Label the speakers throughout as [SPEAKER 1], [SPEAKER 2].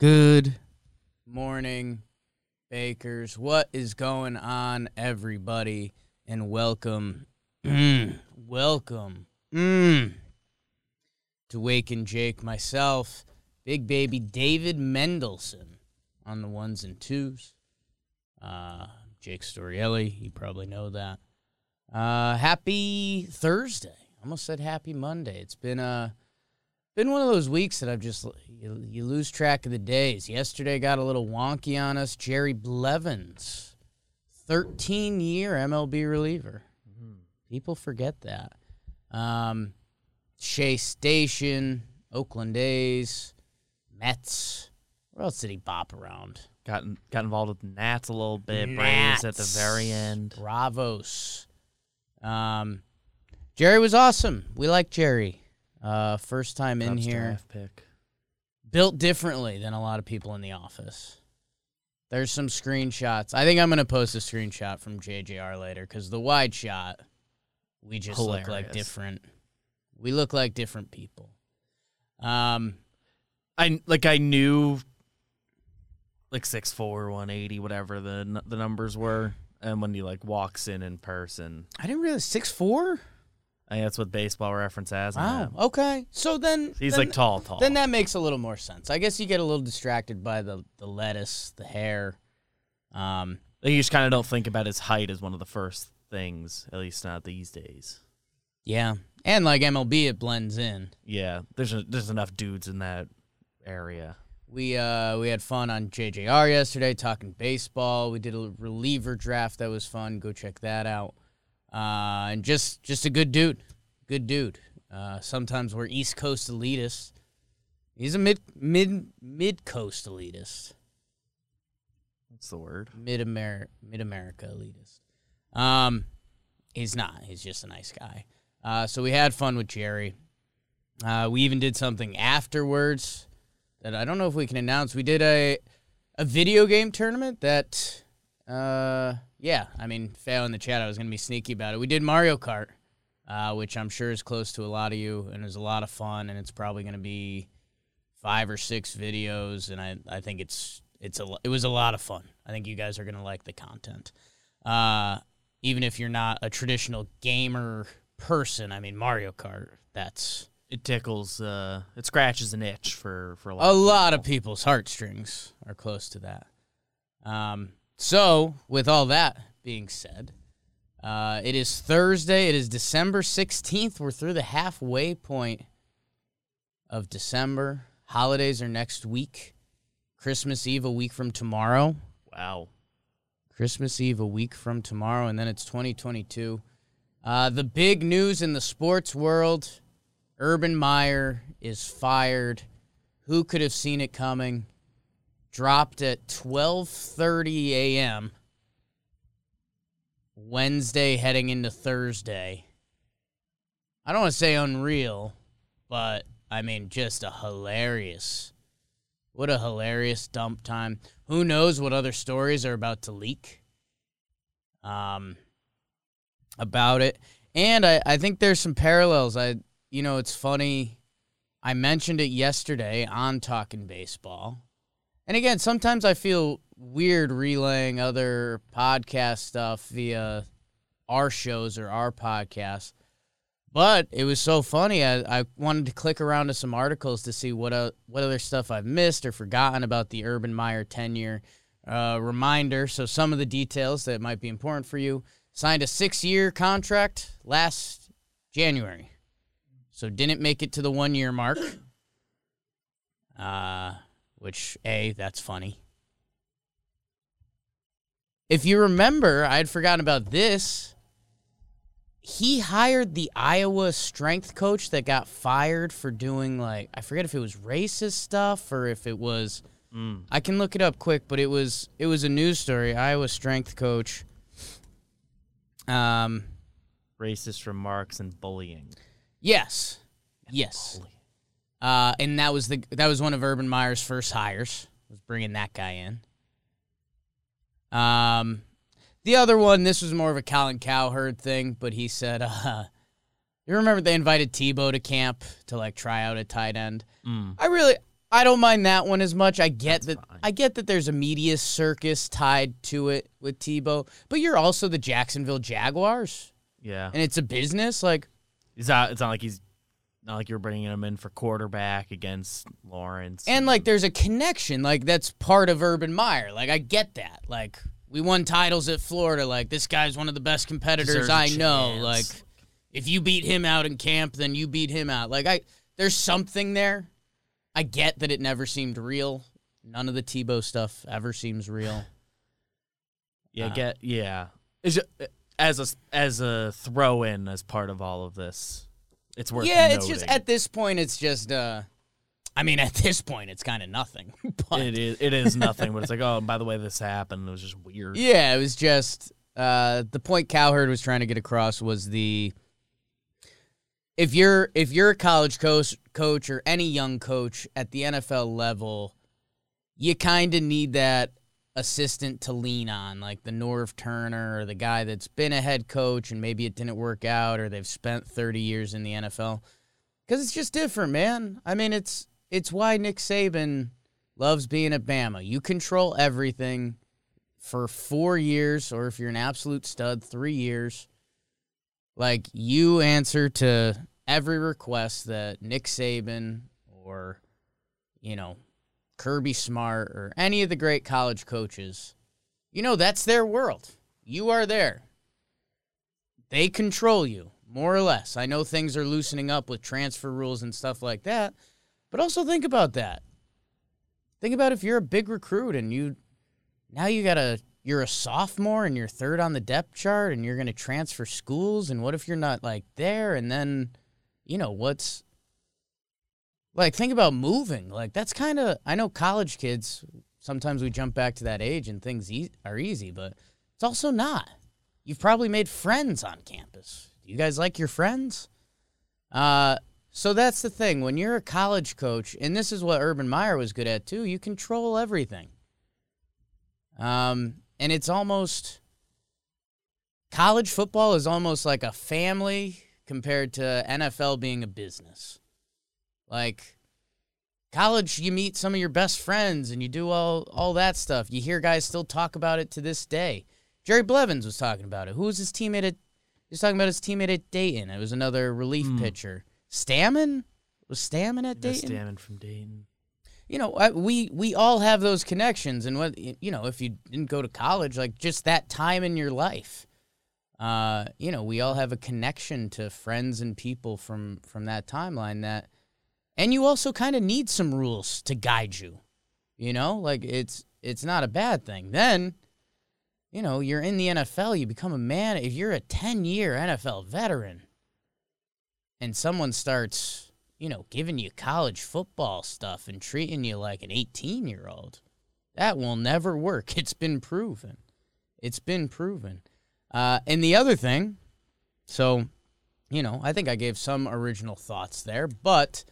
[SPEAKER 1] Good morning, Bakers. What is going on, everybody? And welcome, welcome mm, to Wake and Jake, myself, Big Baby David Mendelson on the ones and twos. Uh, Jake Storiale, you probably know that. Uh, happy Thursday. Almost said happy Monday. It's been a been one of those weeks that I've just you, you lose track of the days. Yesterday got a little wonky on us. Jerry Blevins, 13 year MLB reliever. People forget that. Um, Shea Station, Oakland A's, Mets. Where else did he bop around?
[SPEAKER 2] Got got involved with Nats a little bit. Braves at the very end.
[SPEAKER 1] Bravos. Um, Jerry was awesome. We like Jerry. Uh, first time in
[SPEAKER 2] Cubs
[SPEAKER 1] here.
[SPEAKER 2] draft pick.
[SPEAKER 1] built differently than a lot of people in the office. There's some screenshots. I think I'm gonna post a screenshot from JJR later because the wide shot, we just look like different. We look like different people. Um,
[SPEAKER 2] I like I knew like 6'4", 180, whatever the the numbers were, and when he like walks in in person,
[SPEAKER 1] I didn't realize six four.
[SPEAKER 2] I think that's what Baseball Reference has.
[SPEAKER 1] Wow. Okay. So then
[SPEAKER 2] he's
[SPEAKER 1] then-
[SPEAKER 2] like tall, tall.
[SPEAKER 1] Then that makes a little more sense. I guess you get a little distracted by the the lettuce, the hair. Um,
[SPEAKER 2] you just kind of don't think about his height as one of the first things, at least not these days.
[SPEAKER 1] yeah, and like MLB, it blends in.
[SPEAKER 2] Yeah, there's a, there's enough dudes in that area.
[SPEAKER 1] We uh we had fun on JJR yesterday talking baseball. We did a reliever draft that was fun. Go check that out. Uh, and just just a good dude, good dude. Uh, sometimes we're East Coast elitist. He's a mid mid mid coast elitist,
[SPEAKER 2] What's the word?
[SPEAKER 1] mid Amer mid America elitist. Um, he's not. He's just a nice guy. Uh, so we had fun with Jerry. Uh, we even did something afterwards that I don't know if we can announce. We did a a video game tournament that uh yeah, I mean, Fail in the chat, I was gonna be sneaky about it. We did Mario Kart, uh, which I'm sure is close to a lot of you and is a lot of fun and it's probably gonna be five or six videos and I, I think it's it's a it was a lot of fun. I think you guys are gonna like the content. Uh even if you're not a traditional gamer person, I mean Mario Kart, that's
[SPEAKER 2] It tickles. Uh, it scratches an itch for for a lot.
[SPEAKER 1] a
[SPEAKER 2] of
[SPEAKER 1] lot of people's heartstrings are close to that. Um, so, with all that being said, uh, it is Thursday. It is December 16th. We're through the halfway point of December. Holidays are next week. Christmas Eve a week from tomorrow.
[SPEAKER 2] Wow.
[SPEAKER 1] Christmas Eve a week from tomorrow, and then it's 2022. Uh, the big news in the sports world Urban Meyer is fired. Who could have seen it coming? Dropped at 12:30 a.m. Wednesday heading into Thursday. I don't want to say unreal, but I mean just a hilarious what a hilarious dump time. Who knows what other stories are about to leak um, about it. And I, I think there's some parallels. I you know, it's funny. I mentioned it yesterday on Talking Baseball. And again, sometimes I feel weird relaying other podcast stuff via our shows or our podcasts. But it was so funny. I, I wanted to click around to some articles to see what uh, what other stuff I've missed or forgotten about the Urban Meyer tenure. Uh, reminder: so some of the details that might be important for you. Signed a six-year contract last January, so didn't make it to the one-year mark. Uh, which a that's funny. If you remember, I had forgotten about this. he hired the Iowa strength coach that got fired for doing like I forget if it was racist stuff or if it was
[SPEAKER 2] Mm.
[SPEAKER 1] I can look it up quick, but it was it was a news story. Iowa strength coach. Um,
[SPEAKER 2] Racist remarks and bullying.
[SPEAKER 1] yes, yes, uh, and that was the that was one of Urban Meyer's first hires. Was bringing that guy in. Um, the other one, this was more of a Colin Cowherd thing, but he said, uh, "You remember they invited Tebow to camp to like try out a tight end."
[SPEAKER 2] Mm.
[SPEAKER 1] I really I don't mind that one as much. I get
[SPEAKER 2] That's
[SPEAKER 1] that
[SPEAKER 2] fine.
[SPEAKER 1] I get that there's a media circus tied to it with Tebow, but you're also the Jacksonville Jaguars
[SPEAKER 2] Yeah.
[SPEAKER 1] and it's a business like
[SPEAKER 2] It's not. It's not like he's not like you're bringing him in for quarterback against Lawrence.
[SPEAKER 1] and like there's a connection like that's part of Urban Meyer. Like I get that. Like we won titles at Florida like this guy's one of the best competitors I know. Like if you beat him out in camp then you beat him out. Like I there's something there. I get that it never seemed real. None of the Tebow stuff ever seems real.
[SPEAKER 2] yeah,
[SPEAKER 1] uh,
[SPEAKER 2] get yeah. As a as a throw in as part of all of this. It's worth.
[SPEAKER 1] yeah, it's just at this point, it's just. uh I mean, at this point, it's kind of nothing. but
[SPEAKER 2] It is. It is nothing. but it's like, oh, by the way, this happened. It was just weird.
[SPEAKER 1] yeah, it was just uh the point Cowherd was trying to get across was the if you're if you're a college coach coach or any young coach at the NFL level, you kind of need that assistant to lean on, like the Norv Turner or the guy that's been a head coach and maybe it didn't work out or they've spent 30 years in the NFL. Cuz it's just different, man. I mean, it's it's why Nick Saban loves being at Bama. You control everything for 4 years or if you're an absolute stud, 3 years. Like you answer to every request that Nick Saban or you know Kirby Smart or any of the great college coaches, you know that's their world. You are there. They control you more or less. I know things are loosening up with transfer rules and stuff like that, but also think about that. Think about if you're a big recruit and you now you got to you're a sophomore and you're third on the depth chart and you're going to transfer schools and what if you're not like there and then you know what's like think about moving. Like that's kind of i know college kids sometimes we jump back to that age and things e- are easy but it's also not. You've probably made friends on campus. Do you guys like your friends? Uh so that's the thing. When you're a college coach and this is what urban meyer was good at too you control everything. Um and it's almost college football is almost like a family compared to NFL being a business. Like college, you meet some of your best friends and you do all all that stuff. You hear guys still talk about it to this day. Jerry Blevins was talking about it. Who was his teammate at? He was talking about his teammate at Dayton. It was another relief
[SPEAKER 2] Hmm.
[SPEAKER 1] pitcher. Stammen was Stammen at Dayton
[SPEAKER 2] Damon from Dayton.
[SPEAKER 1] you know, I- we we all have those connections, and what you know, if you didn't go to college, like just that time in your life, uh, you know, we all have a connection to friends and people from from that timeline. That, and you also kind of need some rules to guide you. You know, like it's it's not a bad thing. Then, you know, you're in the NFL, you become a man. If you're a ten year NFL veteran, and someone starts you know, giving you college football stuff and treating you like an 18 year old. That will never work. It's been proven. It's been proven. Uh, and the other thing, so, you know, I think I gave some original thoughts there, but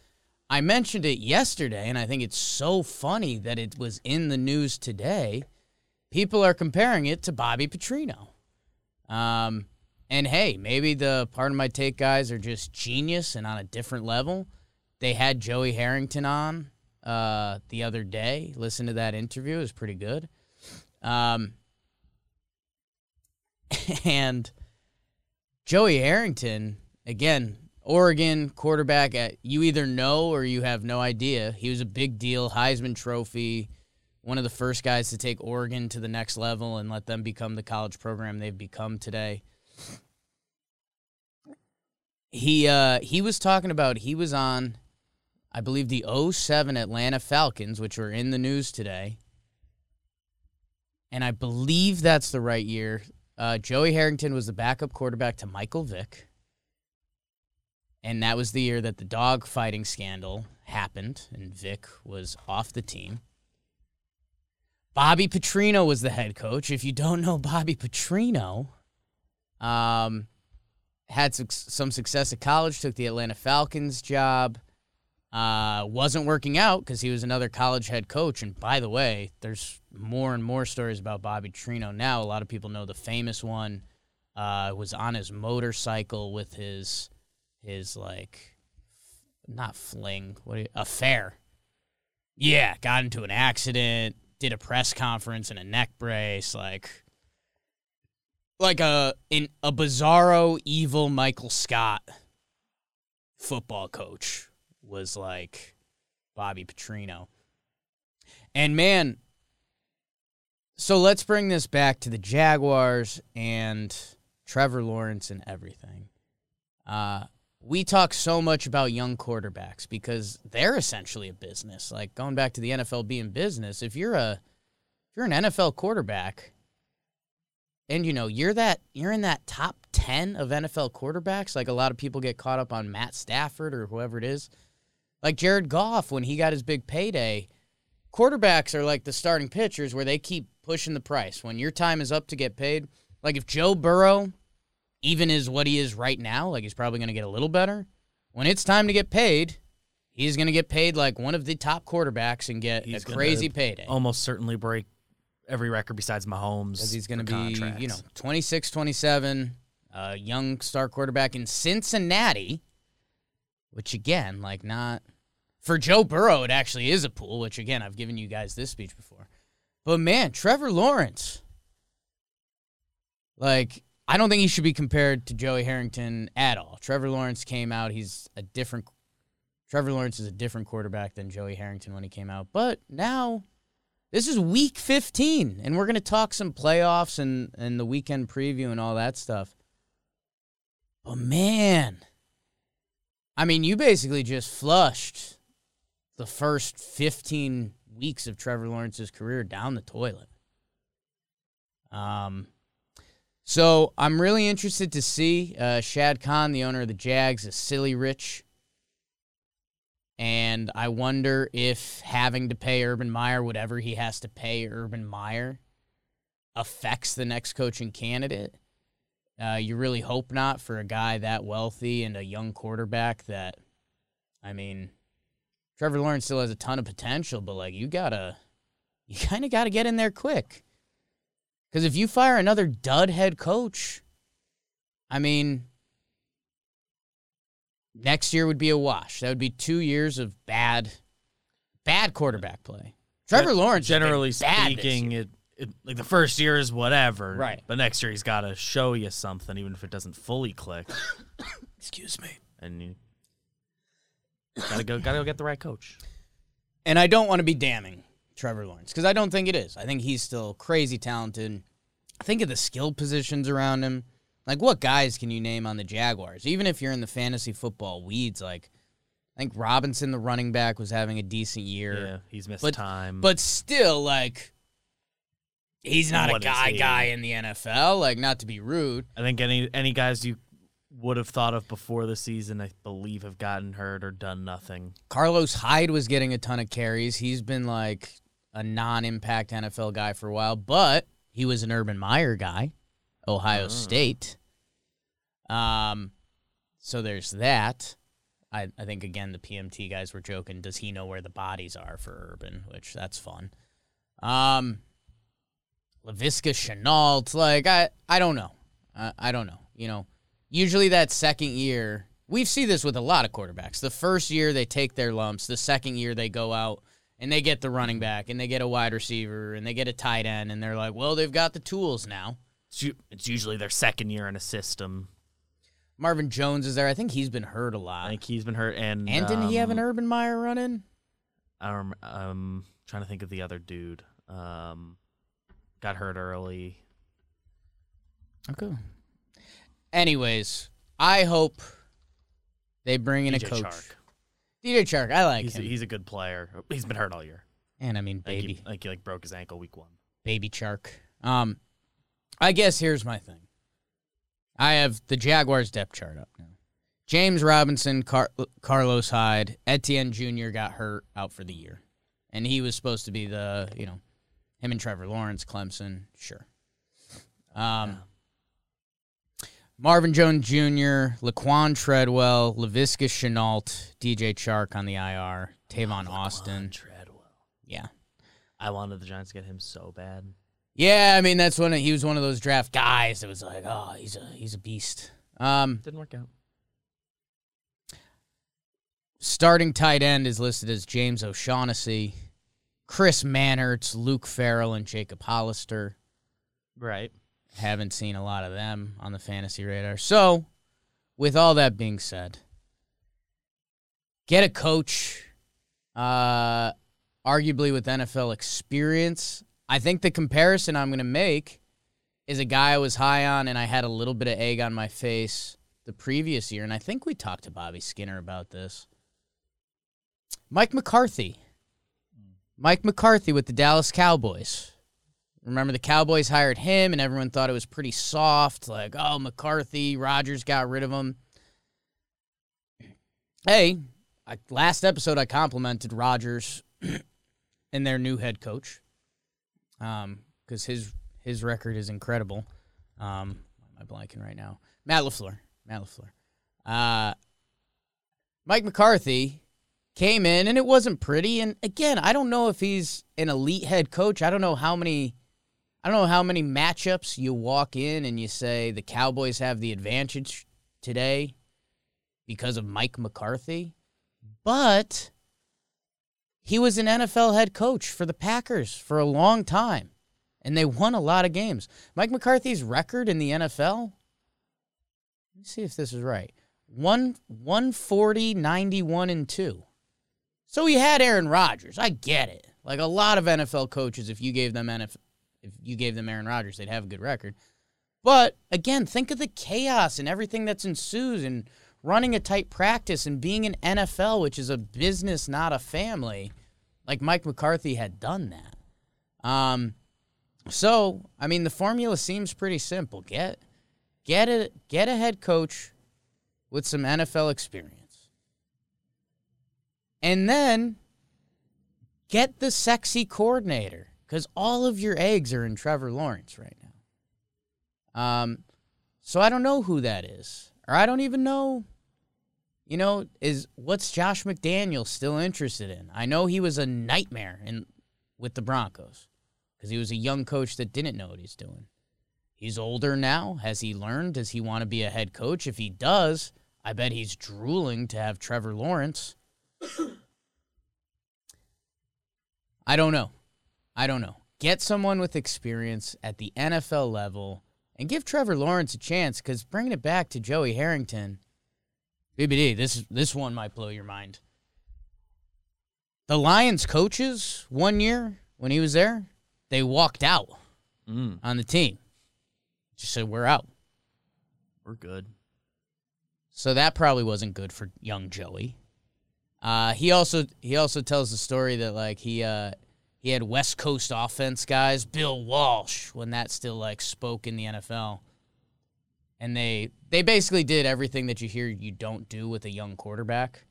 [SPEAKER 1] I mentioned it yesterday, and I think it's so funny that it was in the news today. People are comparing it to Bobby Petrino. Um, and hey, maybe the Pardon My Take guys are just genius and on a different level. They had Joey Harrington on uh, the other day. Listen to that interview; it was pretty good. Um, and Joey Harrington, again, Oregon quarterback. At, you either know or you have no idea. He was a big deal, Heisman Trophy, one of the first guys to take Oregon to the next level and let them become the college program they've become today. He uh, he was talking about he was on, I believe the 07 Atlanta Falcons, which were in the news today. And I believe that's the right year. uh, Joey Harrington was the backup quarterback to Michael Vick. And that was the year that the dog fighting scandal happened, and Vick was off the team. Bobby Petrino was the head coach. If you don't know Bobby Petrino, um, had su- some success at college, took the Atlanta Falcons job. Uh, wasn't working out because he was another college head coach. And by the way, there's more and more stories about Bobby Petrino now. A lot of people know the famous one uh, was on his motorcycle with his his like not fling, what you, affair. Yeah, got into an accident, did a press conference in a neck brace, like like a in a bizarro evil Michael Scott football coach was like Bobby Petrino. And man, so let's bring this back to the Jaguars and Trevor Lawrence and everything. Uh, we talk so much about young quarterbacks because they're essentially a business. Like going back to the NFL being business, if you're a if you're an NFL quarterback and you know, you're that you're in that top 10 of NFL quarterbacks, like a lot of people get caught up on Matt Stafford or whoever it is. Like Jared Goff when he got his big payday, quarterbacks are like the starting pitchers where they keep pushing the price. When your time is up to get paid, like if Joe Burrow even is what he is right now, like he's probably going to get a little better. When it's time to get paid, he's going to get paid like one of the top quarterbacks and get
[SPEAKER 2] He's
[SPEAKER 1] a crazy payday.
[SPEAKER 2] Almost certainly break every record besides Mahomes.
[SPEAKER 1] Because he's going to be, you know, 26, 27, a young star quarterback in Cincinnati, which again, like not for Joe Burrow, it actually is a pool, which again, I've given you guys this speech before. But man, Trevor Lawrence, like, I don't think he should be compared to Joey Harrington at all. Trevor Lawrence came out, he's a different. Trevor Lawrence is a different quarterback than Joey Harrington when he came out. But now this is week 15, and we're going to talk some playoffs and, and the weekend preview and all that stuff. But man, I mean, you basically just flushed the first 15 weeks of Trevor Lawrence's career down the toilet. Um, so I'm really interested to see uh, Shad Khan, the owner of the Jags, is silly rich. And I wonder if having to pay Urban Meyer whatever he has to pay Urban Meyer affects the next coaching candidate. Uh, you really hope not for a guy that wealthy and a young quarterback that, I mean, Trevor Lawrence still has a ton of potential, but like you gotta, you kind of gotta get in there quick. Because if you fire another dud head coach, I mean, next year would be a wash. That would be two years of bad, bad quarterback play. Trevor
[SPEAKER 2] Gen-
[SPEAKER 1] Lawrence,
[SPEAKER 2] generally speaking, it, it like the first year is whatever,
[SPEAKER 1] Right.
[SPEAKER 2] But next year he's got to show you something, even if it doesn't fully click,
[SPEAKER 1] excuse me.
[SPEAKER 2] and you gotta go, gotta go get the right coach.
[SPEAKER 1] And I don't want to be damning Trevor Lawrence because I don't think it is. I think he's still crazy talented. Think of the skill positions around him. Like, what guys can you name on the Jaguars? Even if you're in the fantasy football weeds, like, I think Robinson, the running back, was having a decent year.
[SPEAKER 2] Yeah, he's missed
[SPEAKER 1] But-
[SPEAKER 2] time,
[SPEAKER 1] But still, like, he's not a guy
[SPEAKER 2] he?
[SPEAKER 1] guy in the NFL. Like, not to be rude.
[SPEAKER 2] I think any any guys you would have thought of before the season, I believe, have gotten hurt or done nothing.
[SPEAKER 1] Carlos Hyde was getting a ton of carries. He's been like a non-impact NFL guy for a while, but he was an Urban Meyer guy, Ohio
[SPEAKER 2] Oh.
[SPEAKER 1] State. Um, so there's that. I, I think again the PMT guys were joking. Does he know where the bodies are for Urban? Which that's fun. Um, Laviska Shenault, like I I don't know. I, I don't know. You know, usually that second year, we see this with a lot of quarterbacks. The first year they take their lumps. The second year they go out and they get the running back and they get a wide receiver and they get a tight end and they're like, well, they've got the tools now.
[SPEAKER 2] It's, usually their second year in a system.
[SPEAKER 1] Marvin Jones is there. I think he's been hurt a lot.
[SPEAKER 2] I think he's been hurt, and
[SPEAKER 1] And didn't he have an
[SPEAKER 2] um,
[SPEAKER 1] Urban Meyer run in?
[SPEAKER 2] I don't, um, trying to think of the other dude. Um, got hurt early.
[SPEAKER 1] Okay. Anyways, I hope they bring in
[SPEAKER 2] DJ
[SPEAKER 1] a coach.
[SPEAKER 2] Chark.
[SPEAKER 1] DJ Chark, I like
[SPEAKER 2] He's,
[SPEAKER 1] him.
[SPEAKER 2] he's a good player. He's been hurt all year.
[SPEAKER 1] and I mean, baby,
[SPEAKER 2] he, I think he like broke his ankle week one.
[SPEAKER 1] baby Chark. Um, I guess here's my thing. I have the Jaguars depth chart up now. James Robinson, Car- Carlos Hyde, Etienne Jr. got hurt out for the year. And he was supposed to be the, you know, him and Trevor Lawrence, Clemson, sure. Um, Marvin Jones Jr., Laquan Treadwell, Laviska Shenault, DJ Chark on the IR, Tavon Austin.
[SPEAKER 2] Treadwell.
[SPEAKER 1] Yeah.
[SPEAKER 2] I wanted the Giants to get him so bad.
[SPEAKER 1] Yeah, I mean that's when he was one of those draft guys that was like, oh, he's a he's a beast. Um,
[SPEAKER 2] Didn't work out.
[SPEAKER 1] starting tight end is listed as James O'Shaughnessy, Chris Manhertz, Luke Farrell, and Jacob Hollister.
[SPEAKER 2] Right.
[SPEAKER 1] Haven't seen a lot of them on the fantasy radar. So, with all that being said, get a coach, uh, arguably with NFL experience. I think the comparison I'm going to make is a guy I was high on and I had a little bit of egg on my face the previous year. And I think we talked to Bobby Skinner about this. Mike McCarthy. Mike McCarthy with the Dallas Cowboys. Remember the Cowboys hired him and everyone thought it was pretty soft, like, oh, McCarthy, Rodgers got rid of him. Hey, I, last episode I complimented Rodgers and their new head coach. Um, because his his record is incredible. Um, am I blanking right now? Matt Lafleur. Matt Lafleur. Uh, Mike McCarthy came in and it wasn't pretty. And again, I don't know if he's an elite head coach. I don't know how many. I don't know how many matchups you walk in and you say the Cowboys have the advantage today because of Mike McCarthy, but he was an NFL head coach for the Packers for a long time, and they won a lot of games. Mike McCarthy's record in the NFL, let me see if this is right. One 140, 91, and 2. So he had Aaron Rodgers. I get it. Like a lot of NFL coaches, if you gave them NFL, if you gave them Aaron Rodgers, they'd have a good record. But again, think of the chaos and everything that's ensues and running a tight practice and being an NFL, which is a business, not a family. Like Mike McCarthy had done that. Um, so I mean, the formula seems pretty simple. Get get a get a head coach with some NFL experience, and then get the sexy coordinator because all of your eggs are in Trevor Lawrence right now. Um, so I don't know who that is, or I don't even know. You know, is what's Josh McDaniel still interested in? I know he was a nightmare in with the Broncos because he was a young coach that didn't know what he's doing. He's older now. Has he learned? Does he want to be a head coach? If he does, I bet he's drooling to have Trevor Lawrence. I don't know. I don't know. Get someone with experience at the NFL level and give Trevor Lawrence a chance because bringing it back to Joey Harrington, BBD, this, this one might blow your mind. The Lions coaches one year when he was there, they walked out
[SPEAKER 2] Mm,
[SPEAKER 1] on the team. Just said, we're out.
[SPEAKER 2] we're good.
[SPEAKER 1] So that probably wasn't good for young Joey. Uh, he also he also tells the story that like he uh, he had West Coast offense guys, Bill Walsh, when that still like spoke in the NFL, and they they basically did everything that you hear you don't do with a young quarterback.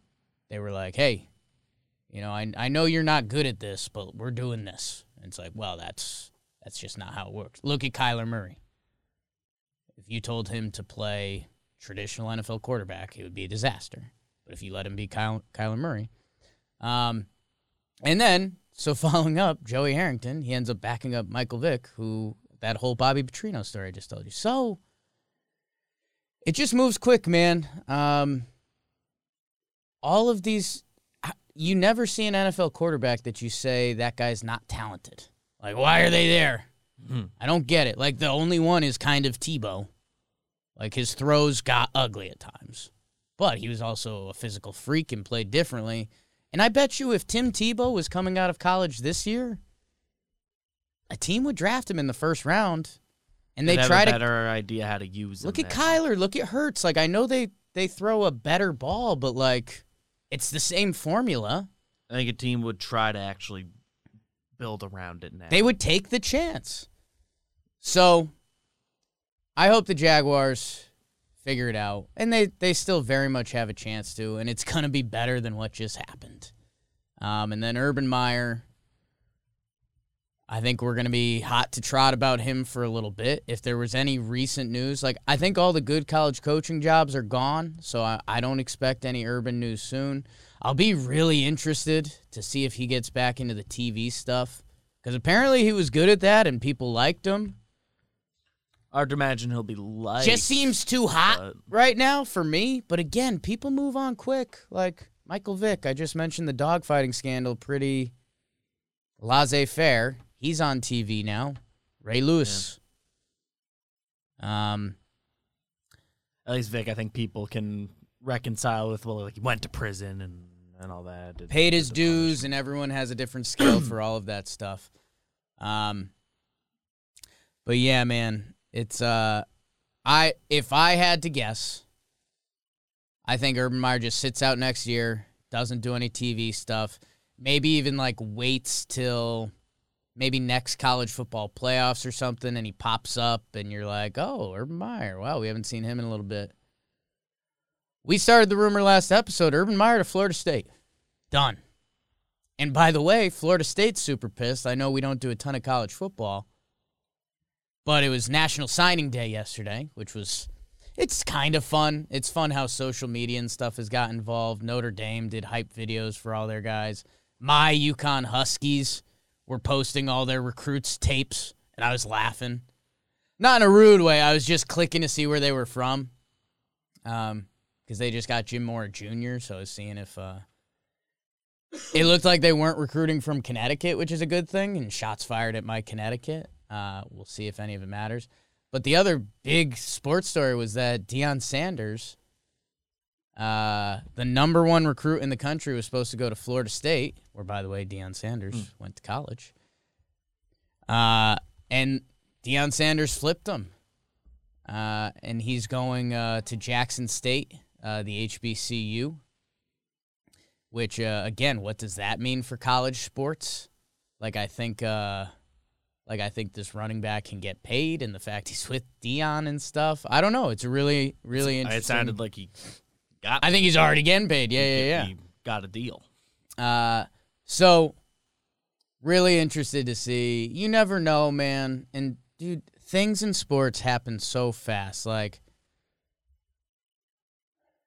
[SPEAKER 1] They were like, hey, you know, I I know you're not good at this, but we're doing this. And it's like, well, that's that's just not how it works. Look at Kyler Murray. If you told him to play traditional NFL quarterback, it would be a disaster. But if you let him be Kyle, Kyler Murray, um, and then so following up Joey Harrington, he ends up backing up Michael Vick, who that whole Bobby Petrino story I just told you. So it just moves quick, man. Um, all of these, you never see an NFL quarterback that you say that guy's not talented. Like, why are they there?
[SPEAKER 2] Hmm.
[SPEAKER 1] I don't get it. Like the only one is kind of Tebow. Like his throws got ugly at times, but he was also a physical freak and played differently. And I bet you if Tim Tebow was coming out of college this year, a team would draft him in the first round, and they
[SPEAKER 2] They'd
[SPEAKER 1] try
[SPEAKER 2] a
[SPEAKER 1] to
[SPEAKER 2] better idea how to use.
[SPEAKER 1] look at
[SPEAKER 2] then.
[SPEAKER 1] Kyler, look at Hurts. Like I know they they throw a better ball, but like it's the same formula.
[SPEAKER 2] I think a team would try to actually build around it now.
[SPEAKER 1] They would take the chance. So I hope the Jaguars figure it out, and they they still very much have a chance to, and it's gonna be better than what just happened. Um, and then Urban Meyer. I think we're going to be hot to trot about him for a little bit. If there was any recent news, like I think all the good college coaching jobs are gone, so I, I don't expect any urban news soon. I'll be really interested to see if he gets back into the TV stuff because apparently he was good at that and people liked him.
[SPEAKER 2] Hard to imagine he'll be like.
[SPEAKER 1] Just seems too hot
[SPEAKER 2] but-
[SPEAKER 1] right now for me. But again, people move on quick. Like Michael Vick, I just mentioned the dogfighting scandal, pretty laissez faire. He's on TV now. Ray Lewis. Um,
[SPEAKER 2] At least Vick, I think people can reconcile with well, like he went to prison and and all that.
[SPEAKER 1] paid his dues, and everyone has a different scale for all of that stuff. Um, but yeah, man, it's uh, I if I had to guess, I think Urban Meyer just sits out next year, doesn't do any TV stuff, maybe even like waits till maybe next college football playoffs or something, and he pops up, and you're like, oh, Urban Meyer, wow, we haven't seen him in a little bit. We started the rumor last episode. Urban Meyer to Florida State. Done. And by the way, Florida State's super pissed. I know we don't do a ton of college football, but it was National Signing Day yesterday, which was it's kind of fun. It's fun how social media and stuff has got involved. Notre Dame did hype videos for all their guys. My UConn Huskies were posting all their recruits' tapes, and I was laughing. Not in a rude way. I was just clicking to see where they were from. Um, because they just got Jim Mora Jr. So I was seeing if uh, it looked like they weren't recruiting from Connecticut, which is a good thing. And shots fired at my Connecticut. Uh, we'll see if any of it matters. But the other big sports story was that Deion Sanders, uh, the number one recruit in the country, was supposed to go to Florida State, where, by the way, Deion Sanders went to college. Uh, and Deion Sanders flipped him. Uh, and he's going uh, to Jackson State, uh, the HBCU. Which uh, again, what does that mean for college sports? Like I think, uh, like I think this running back can get paid, and the fact he's with Deion and stuff. I don't know. It's really, really
[SPEAKER 2] It
[SPEAKER 1] interesting.
[SPEAKER 2] sounded like he got.
[SPEAKER 1] I think he's already getting paid. Yeah, yeah, yeah.
[SPEAKER 2] He got a deal.
[SPEAKER 1] Uh, so really interested to see. You never know, man. And dude, things in sports happen so fast. Like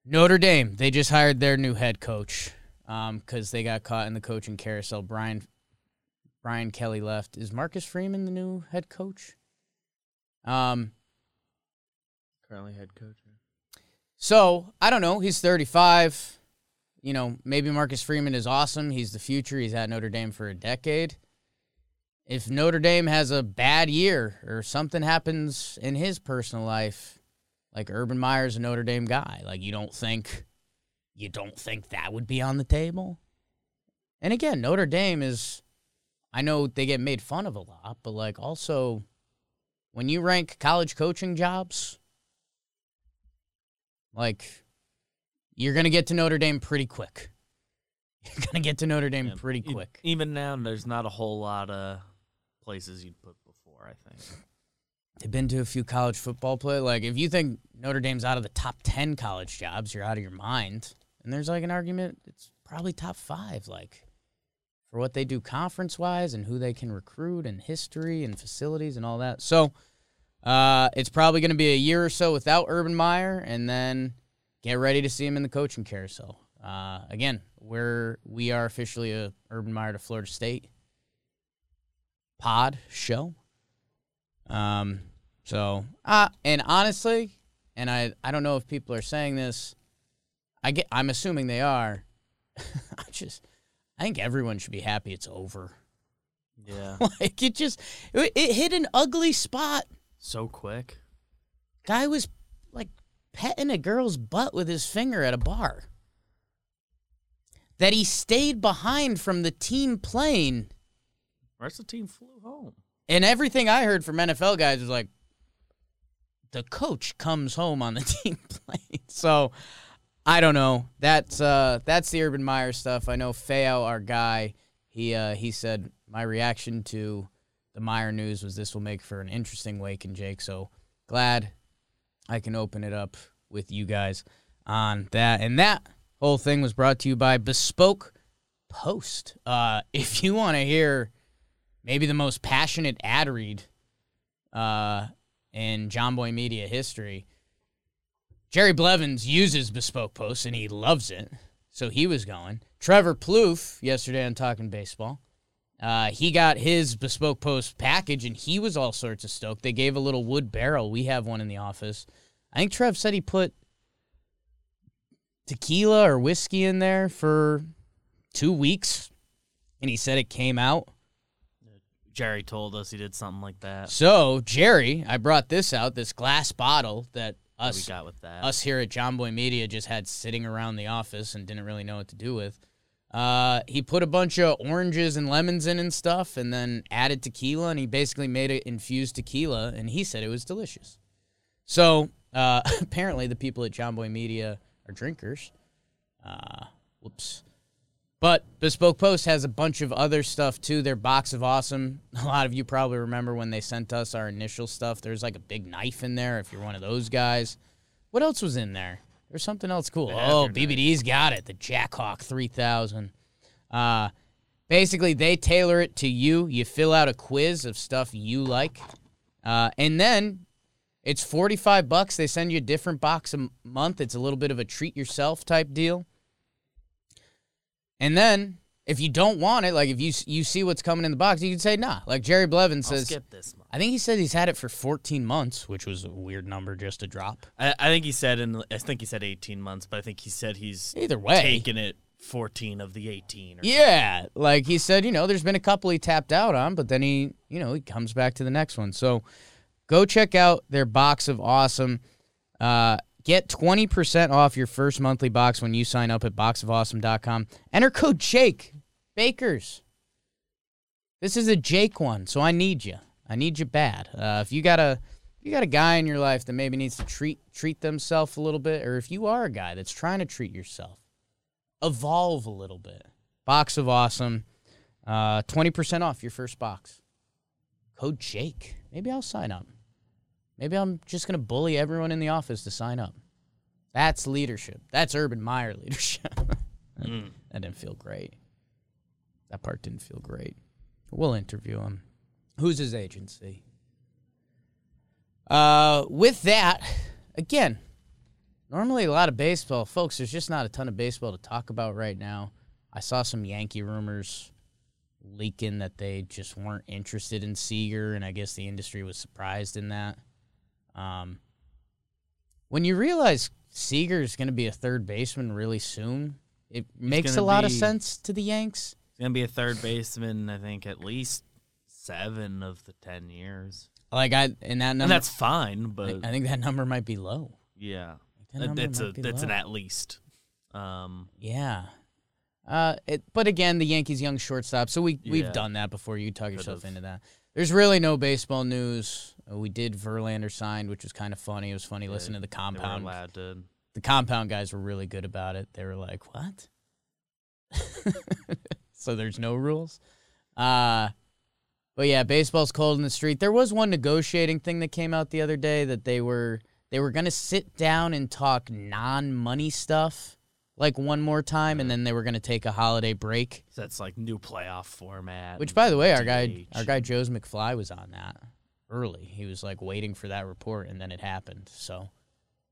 [SPEAKER 1] Notre Dame, they just hired their new head coach um because they got caught in the coaching carousel. Brian Brian Kelly left. Is Marcus Freeman the new head coach? Um.
[SPEAKER 2] Currently head coach.
[SPEAKER 1] So I don't know. He's 35. You know, maybe Marcus Freeman is awesome. He's the future. He's at Notre Dame for a decade. If Notre Dame has a bad year or something happens in his personal life, like Urban Meyer's a Notre Dame guy, like you don't think you don't think that would be on the table? And again, Notre Dame is I know they get made fun of a lot, but like also when you rank college coaching jobs, like you're gonna get to Notre Dame pretty quick. You're gonna get to Notre Dame
[SPEAKER 2] Yeah,
[SPEAKER 1] pretty quick.
[SPEAKER 2] Even now, there's not a whole lot of places you'd put before. I think.
[SPEAKER 1] They've been to a few college football play. Like if you think Notre Dame's out of the top ten college jobs, you're out of your mind. And there's like an argument it's probably top five, like for what they do conference wise and who they can recruit and history and facilities and all that. So uh, it's probably going to be a year or so without Urban Meyer, and then get ready to see him in the coaching carousel. Uh, again, we're we are officially a Urban Meyer to Florida State pod show. Um, so, uh, and honestly, and I, I don't know if people are saying this. I get, I'm assuming they are. I just, I think everyone should be happy it's over.
[SPEAKER 2] Yeah.
[SPEAKER 1] like it just, it, it hit an ugly spot.
[SPEAKER 2] so quick.
[SPEAKER 1] Guy was like petting a girl's butt with his finger at a bar. That he stayed behind from the team plane
[SPEAKER 2] The rest of the team flew home.
[SPEAKER 1] And everything I heard from NFL guys was like, the coach comes home on the team plane. So I don't know. That's uh, that's the Urban Meyer stuff. I know Feo, our guy, he uh, he said my reaction to the Meyer news was this will make for an interesting wake and Jake. So glad I can open it up with you guys on that. And that whole thing was brought to you by Bespoke Post. Uh, if you want to hear maybe the most passionate ad read uh, in Jomboy Media history, Jerry Blevins uses Bespoke posts and he loves it. So he was going. Trevor Plouffe yesterday on Talking Baseball. Uh, he got his bespoke post package and he was all sorts of stoked. They gave a little wood barrel. We have one in the office. I think Trev said he put tequila or whiskey in there for two weeks and he said it came out.
[SPEAKER 2] Jerry told us he did something like that.
[SPEAKER 1] So, Jerry, I brought this out, this glass bottle that us
[SPEAKER 2] we got with that.
[SPEAKER 1] us here at Jomboy Media just had sitting around the office and didn't really know what to do with. Uh, he put a bunch of oranges and lemons in and stuff, and then added tequila, and he basically made it infused tequila, and he said it was delicious. So uh, apparently, the people at Jomboy Media are drinkers. Uh, whoops. But Bespoke Post has a bunch of other stuff too. Their box of awesome. A lot of you probably remember when they sent us our initial stuff. There's like a big knife in there if you're one of those guys. What else was in there? There's something else cool. Oh,
[SPEAKER 2] BBD's knife.
[SPEAKER 1] Got it. The Jackhawk 3000. Uh, basically, they tailor it to you. You fill out a quiz of stuff you like. Uh, and then it's 45 bucks. They send you a different box a month. It's a little bit of a treat yourself type deal. And then if you don't want it, like if you you see what's coming in the box, you can say nah. Like Jerry Blevin says,
[SPEAKER 2] skip this month.
[SPEAKER 1] I think he said he's had it for 14 months, which was a weird number just to drop.
[SPEAKER 2] I, I think he said in I think he said 18 months, but I think he said he's
[SPEAKER 1] Either way,
[SPEAKER 2] taken it 14 of the 18. Or
[SPEAKER 1] Yeah, like he said, you know, there's been a couple he tapped out on, but then he, you know, he comes back to the next one. So go check out their box of awesome. Uh, get 20% off your first monthly box when you sign up at boxofawesome.com. Enter code Jake Bakers. This is a Jake one, so I need you. I need you bad. Uh, if you got a you got a guy in your life that maybe needs to treat treat themselves a little bit, or if you are a guy that's trying to treat yourself, evolve a little bit. Box of awesome. Uh, 20% off your first box. Code Jake. Maybe I'll sign up. Maybe I'm just going to bully everyone in the office to sign up. That's leadership. That's Urban Meyer leadership.
[SPEAKER 2] Mm.
[SPEAKER 1] that didn't feel great. That part didn't feel great. We'll interview him. Who's his agency? Uh, with that, again, normally a lot of baseball, folks. There's just not a ton of baseball to talk about right now. I saw some Yankee rumors leaking that they just weren't interested in Seager, and I guess the industry was surprised in that. Um, when you realize Seager is going to be a third baseman really soon, it makes a lot of sense to the Yanks.
[SPEAKER 2] He's going to be a third baseman, I think, at least seven of the 10 years.
[SPEAKER 1] Like I, and that number,
[SPEAKER 2] And that's fine, but
[SPEAKER 1] I think that number might be low.
[SPEAKER 2] yeah.
[SPEAKER 1] That
[SPEAKER 2] Uh, a,
[SPEAKER 1] be
[SPEAKER 2] it's an at least. Um,
[SPEAKER 1] Yeah. Uh, it, but again, the Yankees' young shortstop. So we we've done that before. You talk yourself into that. There's really no baseball news. Uh, we did Verlander signed, which was kind of funny. It was funny
[SPEAKER 2] Yeah,
[SPEAKER 1] listening to the compound.
[SPEAKER 2] to.
[SPEAKER 1] The compound guys were really good about it. They were like, "What?" so there's no rules. Uh but yeah, baseball's cold in the street. There was one negotiating thing that came out the other day that they were they were gonna sit down and talk non-money stuff like one more time, and then they were gonna take a holiday break.
[SPEAKER 2] So that's like new playoff format.
[SPEAKER 1] Which, by the way, our guy our guy Joe's McFly was on that early. He was like waiting for that report, and then it happened. So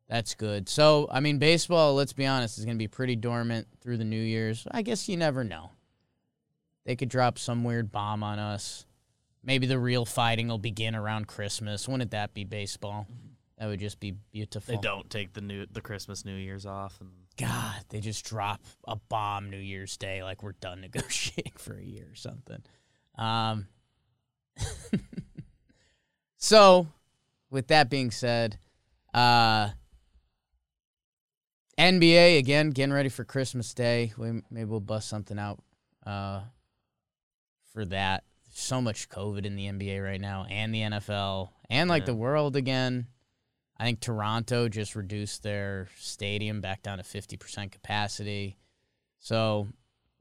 [SPEAKER 1] that's good. So I mean, baseball. Let's be honest, is going to be pretty dormant through the New Year's. I guess you never know. They could drop some weird bomb on us. Maybe the real fighting will begin around Christmas. Wouldn't that be baseball? Mm-hmm. That would just be beautiful.
[SPEAKER 2] They don't take the new the Christmas New Year's off, and
[SPEAKER 1] God, they just drop a bomb New Year's Day like we're done negotiating for a year or something. Um, so, with that being said, uh, NBA again getting ready for Christmas Day. We maybe we'll bust something out uh, for that. So much COVID in the NBA right now, and the NFL, and like
[SPEAKER 2] Yeah.
[SPEAKER 1] the world again. I think Toronto just reduced their stadium back down to 50% capacity. So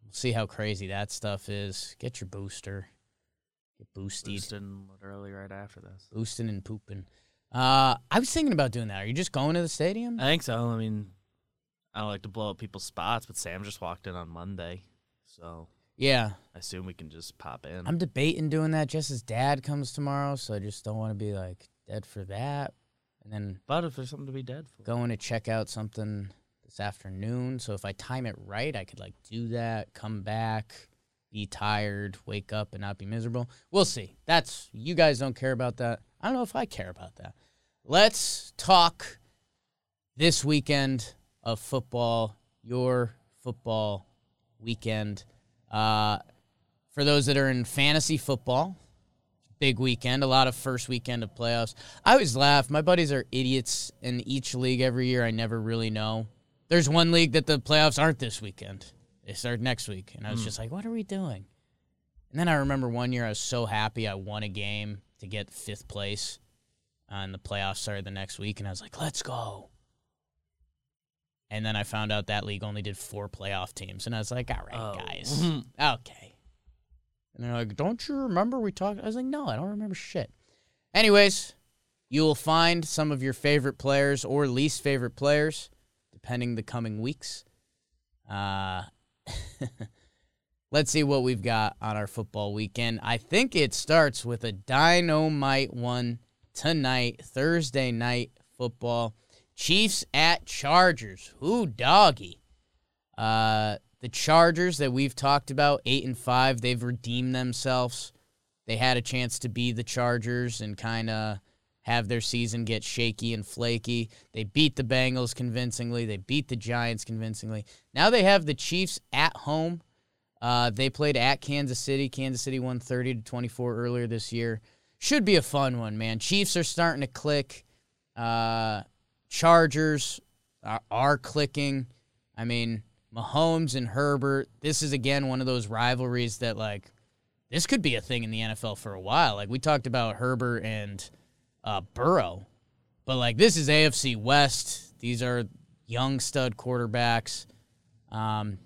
[SPEAKER 1] we'll see how crazy that stuff is. Get your booster. Get boosted.
[SPEAKER 2] Houston literally right after this.
[SPEAKER 1] Boosting and pooping. Uh, I was thinking about doing that. Are you just going to the stadium?
[SPEAKER 2] I think so. I mean, I don't like to blow up people's spots, but Sam just walked in on Monday, so
[SPEAKER 1] yeah,
[SPEAKER 2] I assume we can just pop in.
[SPEAKER 1] I'm debating doing that. just as dad comes tomorrow, so I just don't want to be like dead for that. And then
[SPEAKER 2] but if there's something to be dead for,
[SPEAKER 1] going to check out something this afternoon. So if I time it right, I could like do that, come back, be tired, wake up, and not be miserable. We'll see. That's you guys don't care about that. I don't know if I care about that. Let's talk this weekend of football, your football weekend. Uh, for those that are in fantasy football, big weekend, a lot of first weekend of playoffs. I always laugh. My buddies are idiots in each league every year. I never really know. There's one league that the playoffs aren't this weekend. They start next week. And I was just like, what are we doing? And then I remember one year I was so happy I won a game to get fifth place. Uh, and the playoffs started the next week. And I was like, let's go. And then I found out that league only did four playoff teams. And I was like, all right,
[SPEAKER 2] Oh.
[SPEAKER 1] guys. Okay. And they're like, don't you remember we talked? I was like, no, I don't remember shit. Anyways, you will find some of your favorite players or least favorite players, depending the coming weeks. Uh, let's see what we've got on our football weekend. I think it starts with a dynamite one tonight, Thursday night football. Chiefs at Chargers. Who doggy? Uh, the Chargers that we've talked about, eight and five, they've redeemed themselves. They had a chance to be the Chargers and kind of have their season get shaky and flaky. They beat the Bengals convincingly. They beat the Giants convincingly. Now they have the Chiefs at home. Uh, they played at Kansas City. Kansas City won 30 to 24 earlier this year. Should be a fun one, man. Chiefs are starting to click. Uh, Chargers are, are clicking. I mean, Mahomes and Herbert. This is again one of those rivalries that like this could be a thing in the NFL for a while. Like we talked about Herbert and uh, Burrow, but like this is AFC West. These are young stud quarterbacks. Um,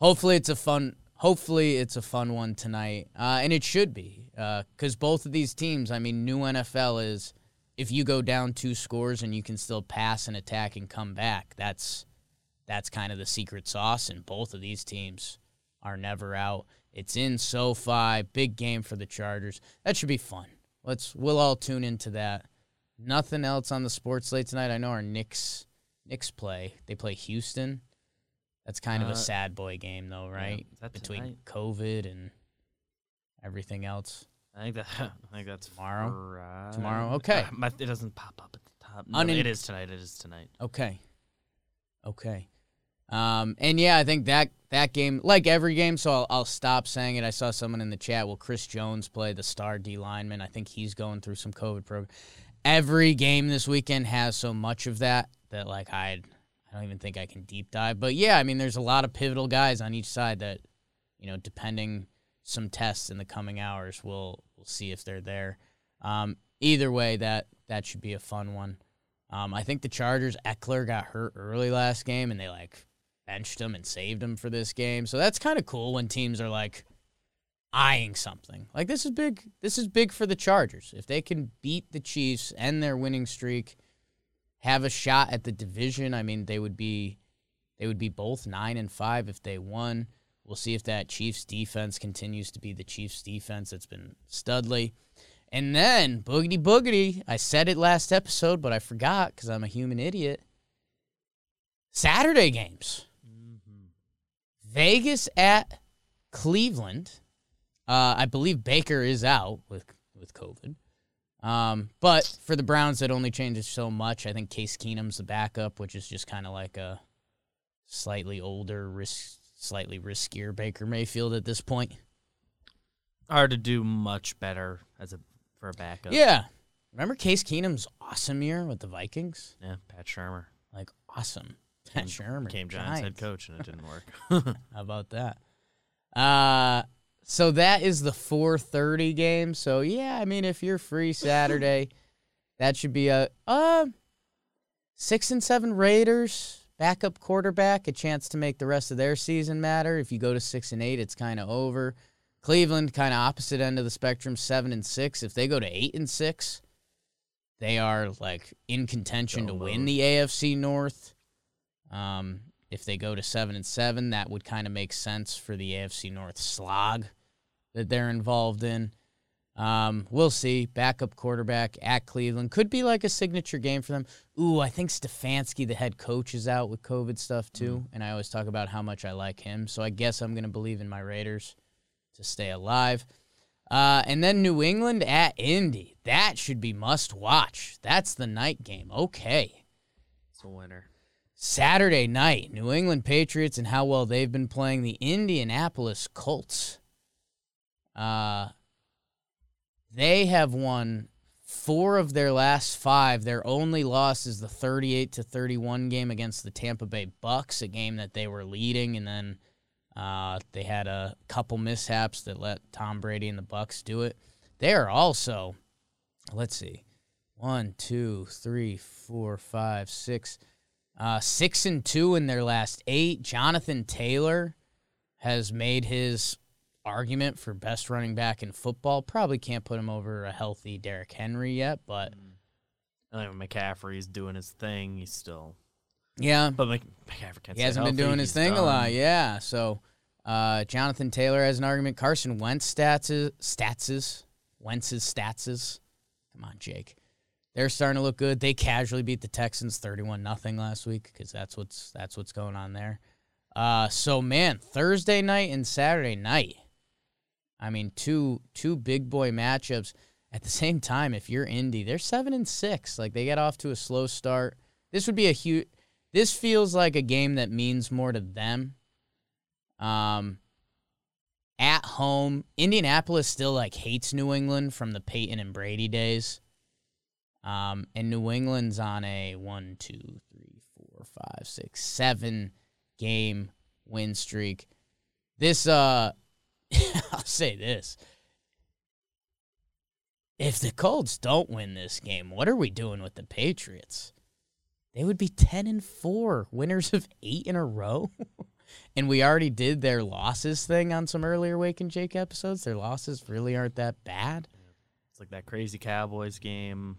[SPEAKER 1] hopefully it's a fun. Hopefully it's a fun one tonight, uh, and it should be because both of these teams. I mean, new NFL is if you go down two scores and you can still pass and attack and come back. That's that's kind of the secret sauce, and both of these teams are never out. It's in SoFi, big game for the Chargers. That should be fun. Let's we'll all tune into that. Nothing else on the sports slate tonight. I know our Knicks Knicks play. They play Houston. That's kind of
[SPEAKER 2] Uh,
[SPEAKER 1] a sad boy game though, right?
[SPEAKER 2] That
[SPEAKER 1] Between
[SPEAKER 2] tonight?
[SPEAKER 1] COVID and everything else.
[SPEAKER 2] I think that I think that's
[SPEAKER 1] Tomorrow?
[SPEAKER 2] Friday.
[SPEAKER 1] Tomorrow? Okay.
[SPEAKER 2] Uh, my, it doesn't pop up at the top. No,
[SPEAKER 1] Unin-
[SPEAKER 2] it is tonight. It is tonight.
[SPEAKER 1] Okay. Okay. Um, and yeah, I think that that game, like every game, so I'll, I'll stop saying it. I saw someone in the chat. Will Chris Jones play the star D lineman? I think he's going through some COVID program. Every game this weekend has so much of that that like I, I don't even think I can deep dive. But yeah, I mean, there's a lot of pivotal guys on each side that, you know, depending some tests in the coming hours, we'll we'll see if they're there. Um, either way, that that should be a fun one. Um, I think the Chargers Ekeler got hurt early last game, and they like benched him and saved him for this game. So that's kind of cool when teams are like eyeing something. Like this is big. This is big for the Chargers. If they can beat the Chiefs and their winning streak, have a shot at the division. I mean, they would be they would be both nine and five if they won. We'll see if that Chiefs defense continues to be the Chiefs defense that's been studly. And then boogity boogity, I said it last episode, but I forgot because I'm a human idiot. Saturday games. Vegas at Cleveland. Uh, I believe Baker is out with with COVID. Um, but for the Browns, it only changes so much. I think Case Keenum's the backup, which is just kind of like a slightly older, risk, slightly riskier Baker Mayfield at this point.
[SPEAKER 2] Hard to do much better as a for a backup.
[SPEAKER 1] Yeah. Remember Case Keenum's awesome year with the Vikings?
[SPEAKER 2] Yeah. Pat Shurmur
[SPEAKER 1] Like awesome. Pat Shurmur
[SPEAKER 2] became Giants head coach, and it didn't work.
[SPEAKER 1] How about that? Uh so that is the 4:30 game. So yeah, I mean if you're free Saturday, that should be a uh 6 and 7 Raiders backup quarterback, a chance to make the rest of their season matter. If you go to 6 and 8, it's kind of over. Cleveland kind of opposite end of the spectrum, 7 and 6. If they go to 8 and 6, they are like in contention to
[SPEAKER 2] Go
[SPEAKER 1] win
[SPEAKER 2] mode.
[SPEAKER 1] the AFC North. Um, if they go to seven and seven, that would kind of make sense for the AFC North slog that they're involved in. Um, we'll see. Backup quarterback at Cleveland could be like a signature game for them. Ooh, I think Stefanski, the head coach, is out with COVID stuff too, and I always talk about how much I like him. So I guess I'm gonna believe in my Raiders to stay alive. Uh, and then New England at Indy. That should be must watch. That's the night game. Okay.
[SPEAKER 2] It's a winner.
[SPEAKER 1] Saturday night, New England Patriots and how well they've been playing the Indianapolis Colts. Uh, they have won four of their last five. Their only loss is the 38 to 31 game against the Tampa Bay Bucks, a game that they were leading, and then uh, they had a couple mishaps that let Tom Brady and the Bucks do it. They are also, let's see, one, two, three, four, five, six. Uh, six and two in their last eight. Jonathan Taylor has made his argument for best running back in football. Probably can't put him over a healthy Derrick Henry yet, but
[SPEAKER 2] I think McCaffrey's doing his thing, he's still.
[SPEAKER 1] yeah,
[SPEAKER 2] But Mc, McCaffrey can't
[SPEAKER 1] he hasn't been doing his thing a lot. Yeah, so uh, Jonathan Taylor has an argument. Carson Wentz stats is, stats is Wentz's stats is. Come on, Jake. They're starting to look good. They casually beat the Texans thirty-one nothing last week because that's what's that's what's going on there. Uh, so man, Thursday night and Saturday night. I mean, two two big boy matchups at the same time. If you're Indy, they're seven and six. Like they get off to a slow start. This would be a huge. This feels like a game that means more to them. Um, at home, Indianapolis still like hates New England from the Peyton and Brady days. Um, and New England's on a one, two, three, four, five, six, seven game win streak. This, uh, I'll say this. If the Colts don't win this game, what are we doing with the Patriots? They would be 10 and 4, winners of 8 in a row. and we already did their losses thing on some earlier Wake and Jake episodes. Their losses really aren't that bad.
[SPEAKER 2] It's like that crazy Cowboys game.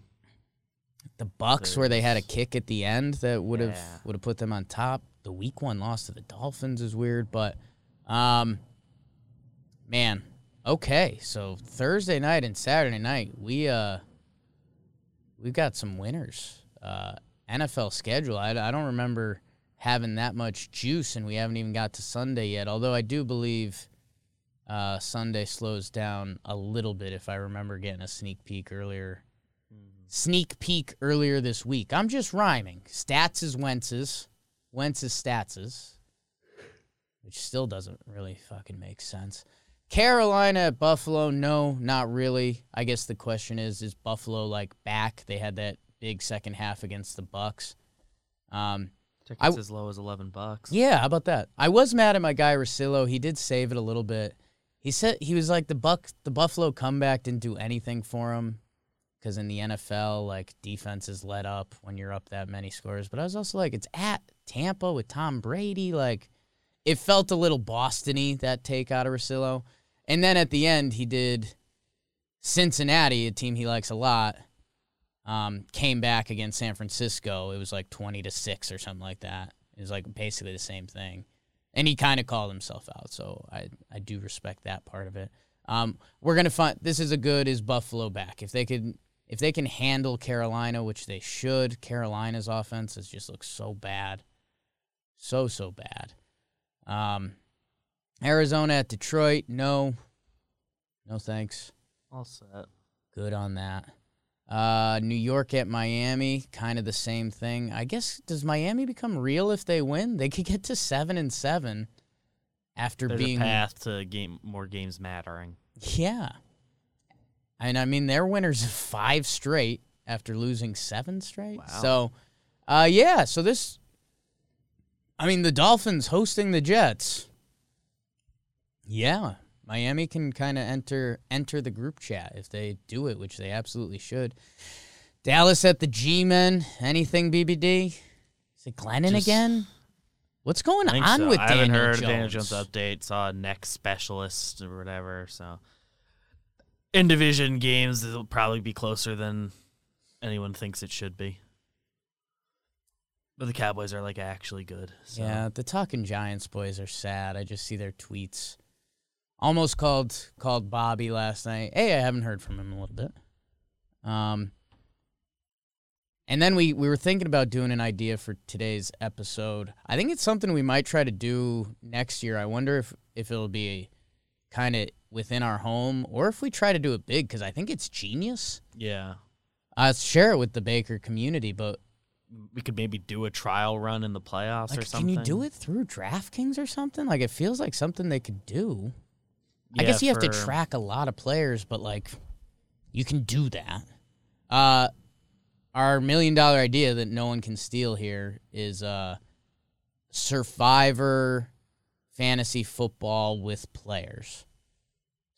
[SPEAKER 1] The Bucks where they had a kick at the end that would have
[SPEAKER 2] Yeah.
[SPEAKER 1] would have put them on top. The week one loss to the Dolphins is weird, but um man, okay. So Thursday night and Saturday night, we uh we've got some winners. Uh NFL schedule. I, I don't remember having that much juice and we haven't even got to Sunday yet. Although I do believe uh Sunday slows down a little bit if I remember getting a sneak peek earlier sneak peek earlier this week. I'm just rhyming. Stats is Wentz's. Wentz's stats's. Which still doesn't really fucking make sense. Carolina at Buffalo, no, not really. I guess the question is, is Buffalo like back? They had that big second half against the Bucks. Um,
[SPEAKER 2] Tickets as low as eleven bucks.
[SPEAKER 1] yeah, how about that? I was mad at my guy Rosillo. He did save it a little bit. He said he was like the Buck, the Buffalo comeback didn't do anything for him because in the NFL, like defenses let up when you're up that many scores. But I was also like, it's at Tampa with Tom Brady. Like, it felt a little Boston-y that take out of Rosillo. And then at the end, he did Cincinnati, a team he likes a lot. Um, came back against San Francisco. It was like twenty to six or something like that. It was like basically the same thing, and he kind of called himself out. So I I do respect that part of it. Um, we're gonna find this is a good is Buffalo back if they could if they can handle Carolina, which they should. Carolina's offense has just looks so bad, so so bad. Um, Arizona at Detroit, no, no thanks.
[SPEAKER 2] All set.
[SPEAKER 1] Good on that. Uh, New York at Miami, kind of the same thing. I guess does Miami become real if they win? They could get to seven and seven after
[SPEAKER 2] There's
[SPEAKER 1] being
[SPEAKER 2] a path to game more games mattering.
[SPEAKER 1] yeah. And I mean they're winners of five straight after losing seven straight.
[SPEAKER 2] Wow.
[SPEAKER 1] So, uh, yeah. So this, I mean, the Dolphins hosting the Jets. Yeah, Miami can kind of enter enter the group chat if they do it, which they absolutely should. Dallas at the G-men. Anything BBD? Is it Glennon
[SPEAKER 2] Just-
[SPEAKER 1] again? What's going on
[SPEAKER 2] so.
[SPEAKER 1] with
[SPEAKER 2] I
[SPEAKER 1] Daniel
[SPEAKER 2] haven't heard
[SPEAKER 1] Jones?
[SPEAKER 2] Daniel Jones update. Saw a neck specialist or whatever. So in division games, it'll probably be closer than anyone thinks it should be. But the Cowboys are like actually good. So.
[SPEAKER 1] Yeah, the Talking Giants boys are sad. I just see their tweets. Almost called called Bobby last night. Hey, I haven't heard from him a little bit. Um, and then we we were thinking about doing an idea for today's episode. I think it's something we might try to do next year. I wonder if if it'll be kind of within our home or if we try to do it big because I think it's genius.
[SPEAKER 2] Yeah.
[SPEAKER 1] Uh, share it with the Baker community, but
[SPEAKER 2] We could maybe do a trial run in the playoffs or something.
[SPEAKER 1] can you do it through DraftKings or something? Like, it feels like something they could do. I guess you have to track a lot of players, but like, you can do that. Uh, our million dollar idea that no one can steal here is uh, Survivor fantasy football with players.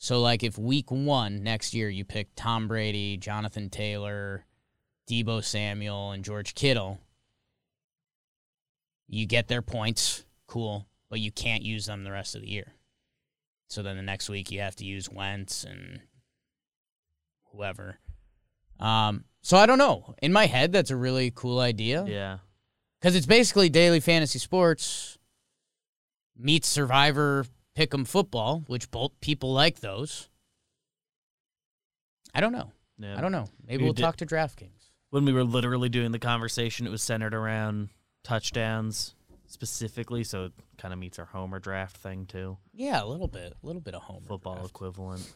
[SPEAKER 1] So, like, if week one next year you pick Tom Brady, Jonathan Taylor, Deebo Samuel, and George Kittle, you get their points, cool, but you can't use them the rest of the year. So then the next week you have to use Wentz and whoever. Um, so I don't know. In my head, that's a really cool idea
[SPEAKER 2] Yeah.
[SPEAKER 1] because it's basically daily fantasy sports meets Survivor Pick'em football, which both people like those. I don't know.
[SPEAKER 2] Yeah.
[SPEAKER 1] I don't know. Maybe we'll
[SPEAKER 2] did-
[SPEAKER 1] talk to DraftKings.
[SPEAKER 2] When we were literally doing the conversation, it was centered around touchdowns specifically, so it kind of meets our homer draft thing too.
[SPEAKER 1] Yeah, a little bit, a little bit of home
[SPEAKER 2] Football equivalent.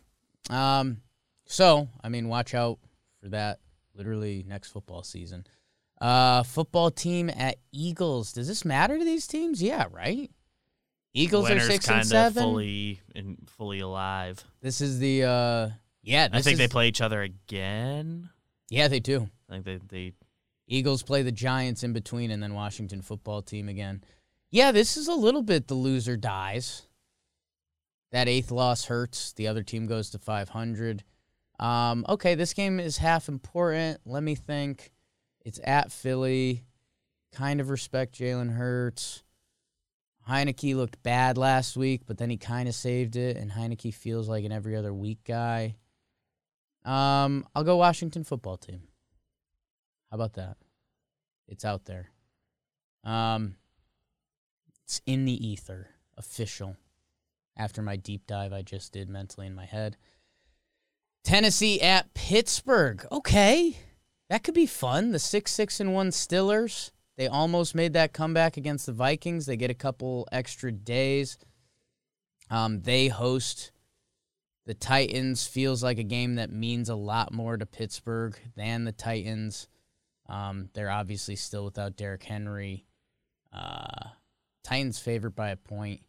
[SPEAKER 1] Um, so I mean, watch out for that. Literally next football season. Uh, football team at Eagles. Does this matter to these teams? Yeah, right. Eagles are six and seven.
[SPEAKER 2] fully and fully alive.
[SPEAKER 1] This is the uh, yeah.
[SPEAKER 2] I think they play each other again.
[SPEAKER 1] Yeah, they do.
[SPEAKER 2] I think they they
[SPEAKER 1] Eagles play the Giants in between, and then Washington football team again. Yeah, this is a little bit the loser dies. That eighth loss hurts. The other team goes to 500. Um, okay, this game is half important. Let me think. It's at Philly. Kind of respect Jalen Hurts. Heinicke looked bad last week, but then he kind of saved it, and Heinicke feels like an every other week guy. Um, I'll go Washington football team. How about that? It's out there. Um, it's in the ether, official. After my deep dive I just did mentally in my head. Tennessee at Pittsburgh. Okay, that could be fun. The six six and one Stillers. They almost made that comeback against the Vikings. They get a couple extra days. Um, they host the Titans. Feels like a game that means a lot more to Pittsburgh than the Titans. Um, they're obviously still without Derrick Henry. Uh, Titans favored by a point.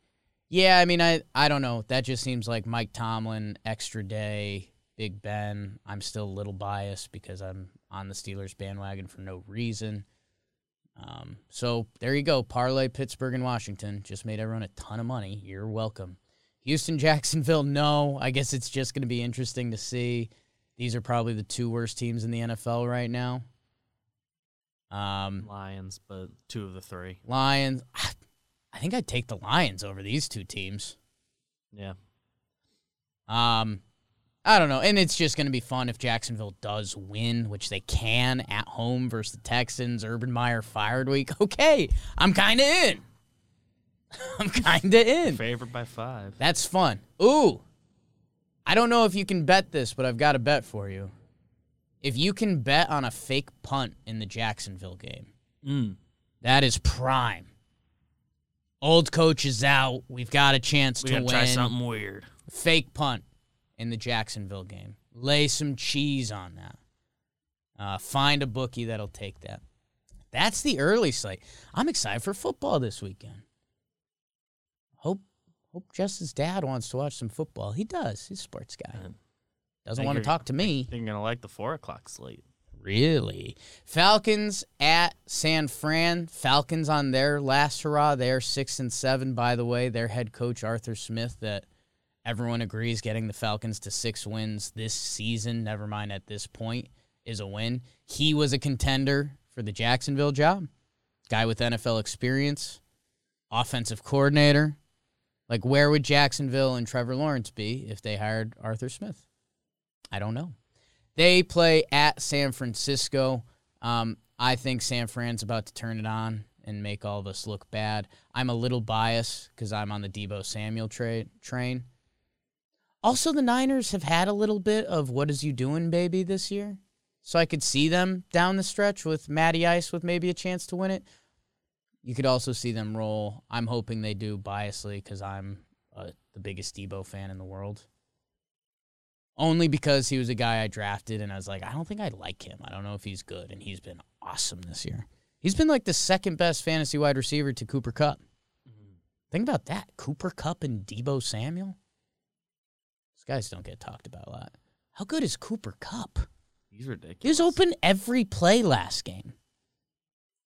[SPEAKER 1] Yeah, I mean, I I don't know. That just seems like Mike Tomlin, extra day, Big Ben. I'm still a little biased because I'm on the Steelers bandwagon for no reason. Um, so there you go. Parlay Pittsburgh and Washington just made everyone a ton of money. You're welcome. Houston, Jacksonville. No, I guess it's just going to be interesting to see. These are probably the two worst teams in the NFL right now. Um,
[SPEAKER 2] Lions, but two of the three.
[SPEAKER 1] Lions. I think I'd take the Lions over these two teams.
[SPEAKER 2] Yeah.
[SPEAKER 1] Um, I don't know, and it's just going to be fun if Jacksonville does win, which they can at home versus the Texans. Urban Meyer fired week. Okay, I'm kind of in. I'm kind of in.
[SPEAKER 2] Favored by five.
[SPEAKER 1] That's fun. Ooh, I don't know if you can bet this, but I've got a bet for you. If you can bet on a fake punt in the Jacksonville game,
[SPEAKER 2] Mm.
[SPEAKER 1] that is prime. Old coach is out. We've got a chance
[SPEAKER 2] We
[SPEAKER 1] to win.
[SPEAKER 2] try something weird.
[SPEAKER 1] Fake punt in the Jacksonville game. Lay some cheese on that. Uh, find a bookie that'll take that. That's the early slate. I'm excited for football this weekend. Hope hope Justin's dad wants to watch some football. He does. He's a sports guy.
[SPEAKER 2] Man.
[SPEAKER 1] Doesn't want to talk to me.
[SPEAKER 2] I think you're gonna like the four o'clock slate.
[SPEAKER 1] Really? Falcons at San Fran. Falcons on their last hurrah. They're six and seven, by the way. Their head coach Arthur Smith, that everyone agrees getting the Falcons to six wins this season, never mind at this point, is a win. He was a contender for the Jacksonville job. Guy with NFL experience, offensive coordinator. Like, where would Jacksonville and Trevor Lawrence be if they hired Arthur Smith? I don't know. They play at San Francisco. Um, I think San Fran's about to turn it on and make all of us look bad. I'm a little biased because I'm on the Deebo Samuel tra- train. Also, the Niners have had a little bit of what is you doing, baby, this year. So I could see them down the stretch with Matty Ice with maybe a chance to win it. You could also see them roll. I'm hoping they do biasly because I'm uh, the biggest Deebo fan in the world. Only because he was a guy I drafted and I was like, I don't think I like him. I don't know if he's good. And he's been awesome this year. He's been like the second best fantasy wide receiver to Cooper Kupp. Think about that. Cooper Kupp and Deebo Samuel. Guys don't get talked about a lot. How good is Cooper Kupp?
[SPEAKER 2] He's ridiculous.
[SPEAKER 1] He was open every play last game.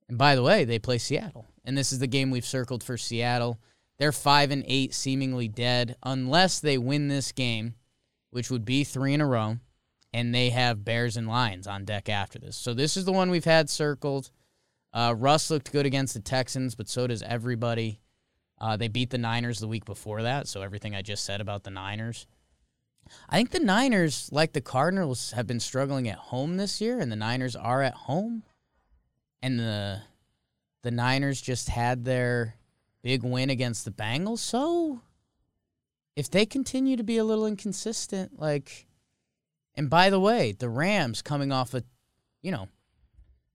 [SPEAKER 1] And by the way, they play Seattle. And this is the game we've circled for Seattle. They're five and eight, seemingly dead, unless they win this game, which would be three in a row, and they have Bears and Lions on deck after this. So this is the one we've had circled. Uh, Russ looked good against the Texans, but so does everybody. Uh, they beat the Niners the week before that, so everything I just said about the Niners. I think the Niners, like the Cardinals, have been struggling at home this year, and the Niners are at home. And the the Niners just had their big win against the Bengals. So if they continue to be a little inconsistent, like and by the way, the Rams coming off a you know,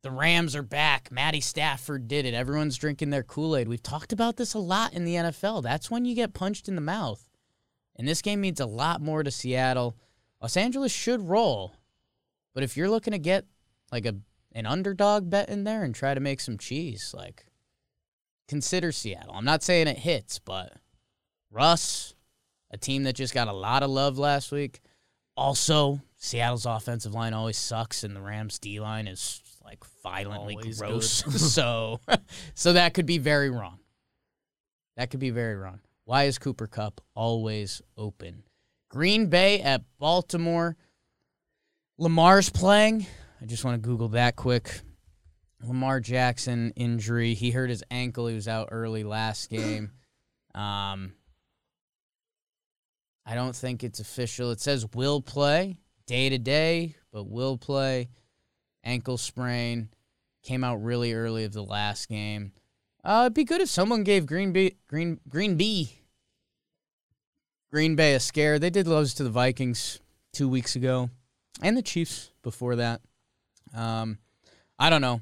[SPEAKER 1] the Rams are back. Matty Stafford did it. Everyone's drinking their Kool-Aid. We've talked about this a lot in the NFL. That's when you get punched in the mouth. And this game means a lot more to Seattle. Los Angeles should roll. But if you're looking to get like a an underdog bet in there and try to make some cheese, like consider Seattle. I'm not saying it hits, but Russ, a team that just got a lot of love last week. Also, Seattle's offensive line always sucks and the Rams D line is like violently
[SPEAKER 2] Always
[SPEAKER 1] gross. so so that could be very wrong. That could be very wrong. Why is Cooper Kupp always open? Green Bay at Baltimore. Lamar's playing. I just want to Google that quick. Lamar Jackson injury. He hurt his ankle. He was out early last game. Um, I don't think it's official. It says will play day to day, but will play. Ankle sprain. Came out really early of the last game. Uh, it'd be good if someone gave Green Bay, Green Green Bay, Green Bay a scare. They did lose to the Vikings two weeks ago, and the Chiefs before that. Um, I don't know.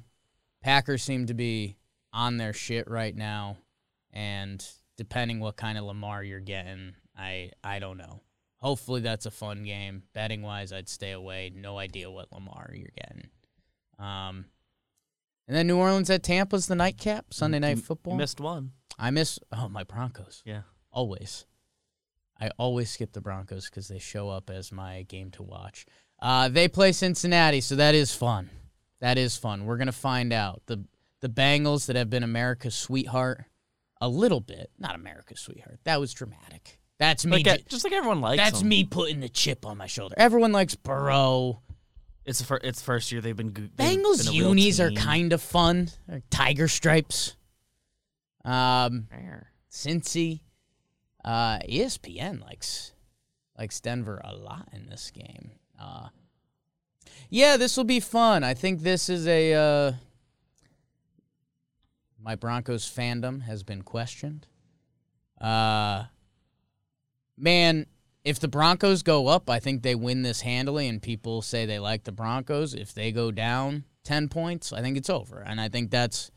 [SPEAKER 1] Packers seem to be on their shit right now, and depending what kind of Lamar you're getting, I I don't know. Hopefully that's a fun game. Betting wise, I'd stay away. No idea what Lamar you're getting. Um, and then New Orleans at Tampa's the nightcap Sunday night
[SPEAKER 2] You
[SPEAKER 1] football.
[SPEAKER 2] missed one.
[SPEAKER 1] I miss oh my Broncos
[SPEAKER 2] Yeah.
[SPEAKER 1] always. I always skip the Broncos because they show up as my game to watch. Uh, they play Cincinnati, so that is fun. That is fun. We're gonna find out the the Bengals that have been America's sweetheart a little bit, not America's sweetheart. That was dramatic. That's me.
[SPEAKER 2] Like,
[SPEAKER 1] ju-
[SPEAKER 2] just like everyone likes
[SPEAKER 1] that's
[SPEAKER 2] them.
[SPEAKER 1] me putting the chip on my shoulder. Everyone likes Burrow.
[SPEAKER 2] It's the fir- it's first year they've been. go- they've
[SPEAKER 1] Bengals
[SPEAKER 2] been a real
[SPEAKER 1] unis are kind of fun. They're tiger stripes. Um,
[SPEAKER 2] Rare.
[SPEAKER 1] Cincy. Uh, ESPN likes likes Denver a lot in this game. Uh, yeah, this will be fun. I think this is a uh, my Broncos fandom has been questioned. Uh, man, if the Broncos go up, I think they win this handily, and people say they like the Broncos. If they go down ten points, I think it's over, and I think that's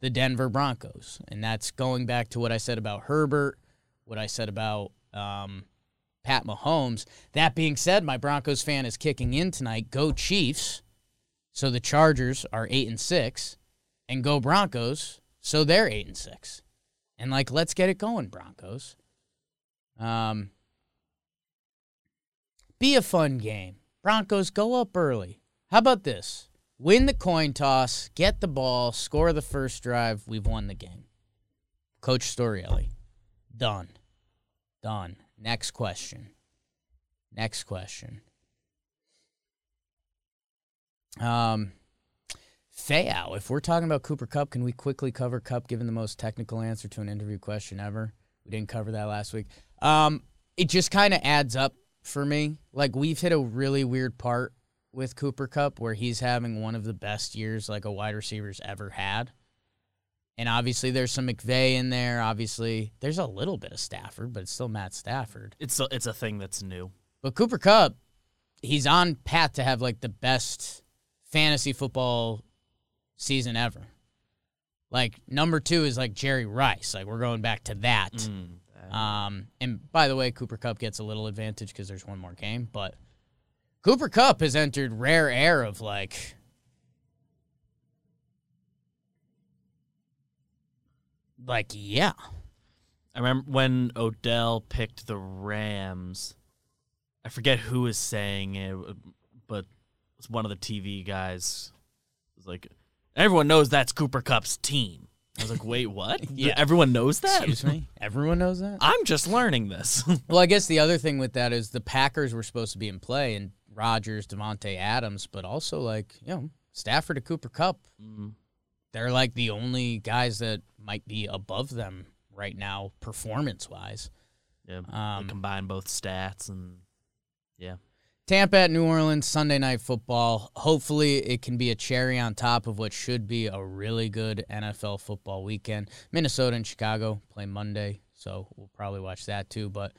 [SPEAKER 1] the Denver Broncos, and that's going back to what I said about Herbert, what I said about um, Pat Mahomes. That being said, my Broncos fan is kicking in tonight. Go Chiefs! So the Chargers are eight and six, and go Broncos! So they're eight and six, and like let's get it going, Broncos. Um, be a fun game. Broncos go up early. How about this? Win the coin toss, get the ball, score the first drive. We've won the game. Coach Storiale. Done. Done. Next question. Next question. Um, Fayao, if we're talking about Cooper Kupp, can we quickly cover Kupp given the most technical answer to an interview question ever? We didn't cover that last week. Um, it just kind of adds up for me. Like we've hit a really weird part with Cooper Kupp where he's having one of the best years like a wide receiver's ever had. And obviously there's some McVay in there. Obviously there's a little bit of Stafford, but it's still Matt Stafford.
[SPEAKER 2] It's a, it's a thing that's new.
[SPEAKER 1] But Cooper Kupp, he's on path to have like the best fantasy football season ever. Like number two is like Jerry Rice. Like we're going back to that.
[SPEAKER 2] Mm.
[SPEAKER 1] Um, and by the way, Cooper Kupp gets a little advantage because there's one more game. But Cooper Kupp has entered rare air of like like yeah.
[SPEAKER 2] I remember when Odell picked the Rams. I forget who was saying it, but it was one of the TV guys. It was like, everyone knows that's Cooper Kupp's team. I was like, wait, what?
[SPEAKER 1] Yeah.
[SPEAKER 2] Everyone knows that?
[SPEAKER 1] Excuse me. Everyone knows that.
[SPEAKER 2] I'm just learning this.
[SPEAKER 1] Well, I guess the other thing with that is the Packers were supposed to be in play and Rodgers, Davante Adams, but also like, you know, Stafford to Cooper Kupp.
[SPEAKER 2] Mhm.
[SPEAKER 1] They're like the only guys that might be above them right now, performance wise.
[SPEAKER 2] yeah,
[SPEAKER 1] Um,
[SPEAKER 2] combine both stats and yeah.
[SPEAKER 1] Tampa at New Orleans, Sunday night football. Hopefully, it can be a cherry on top of what should be a really good NFL football weekend. Minnesota and Chicago play Monday, so we'll probably watch that too. But,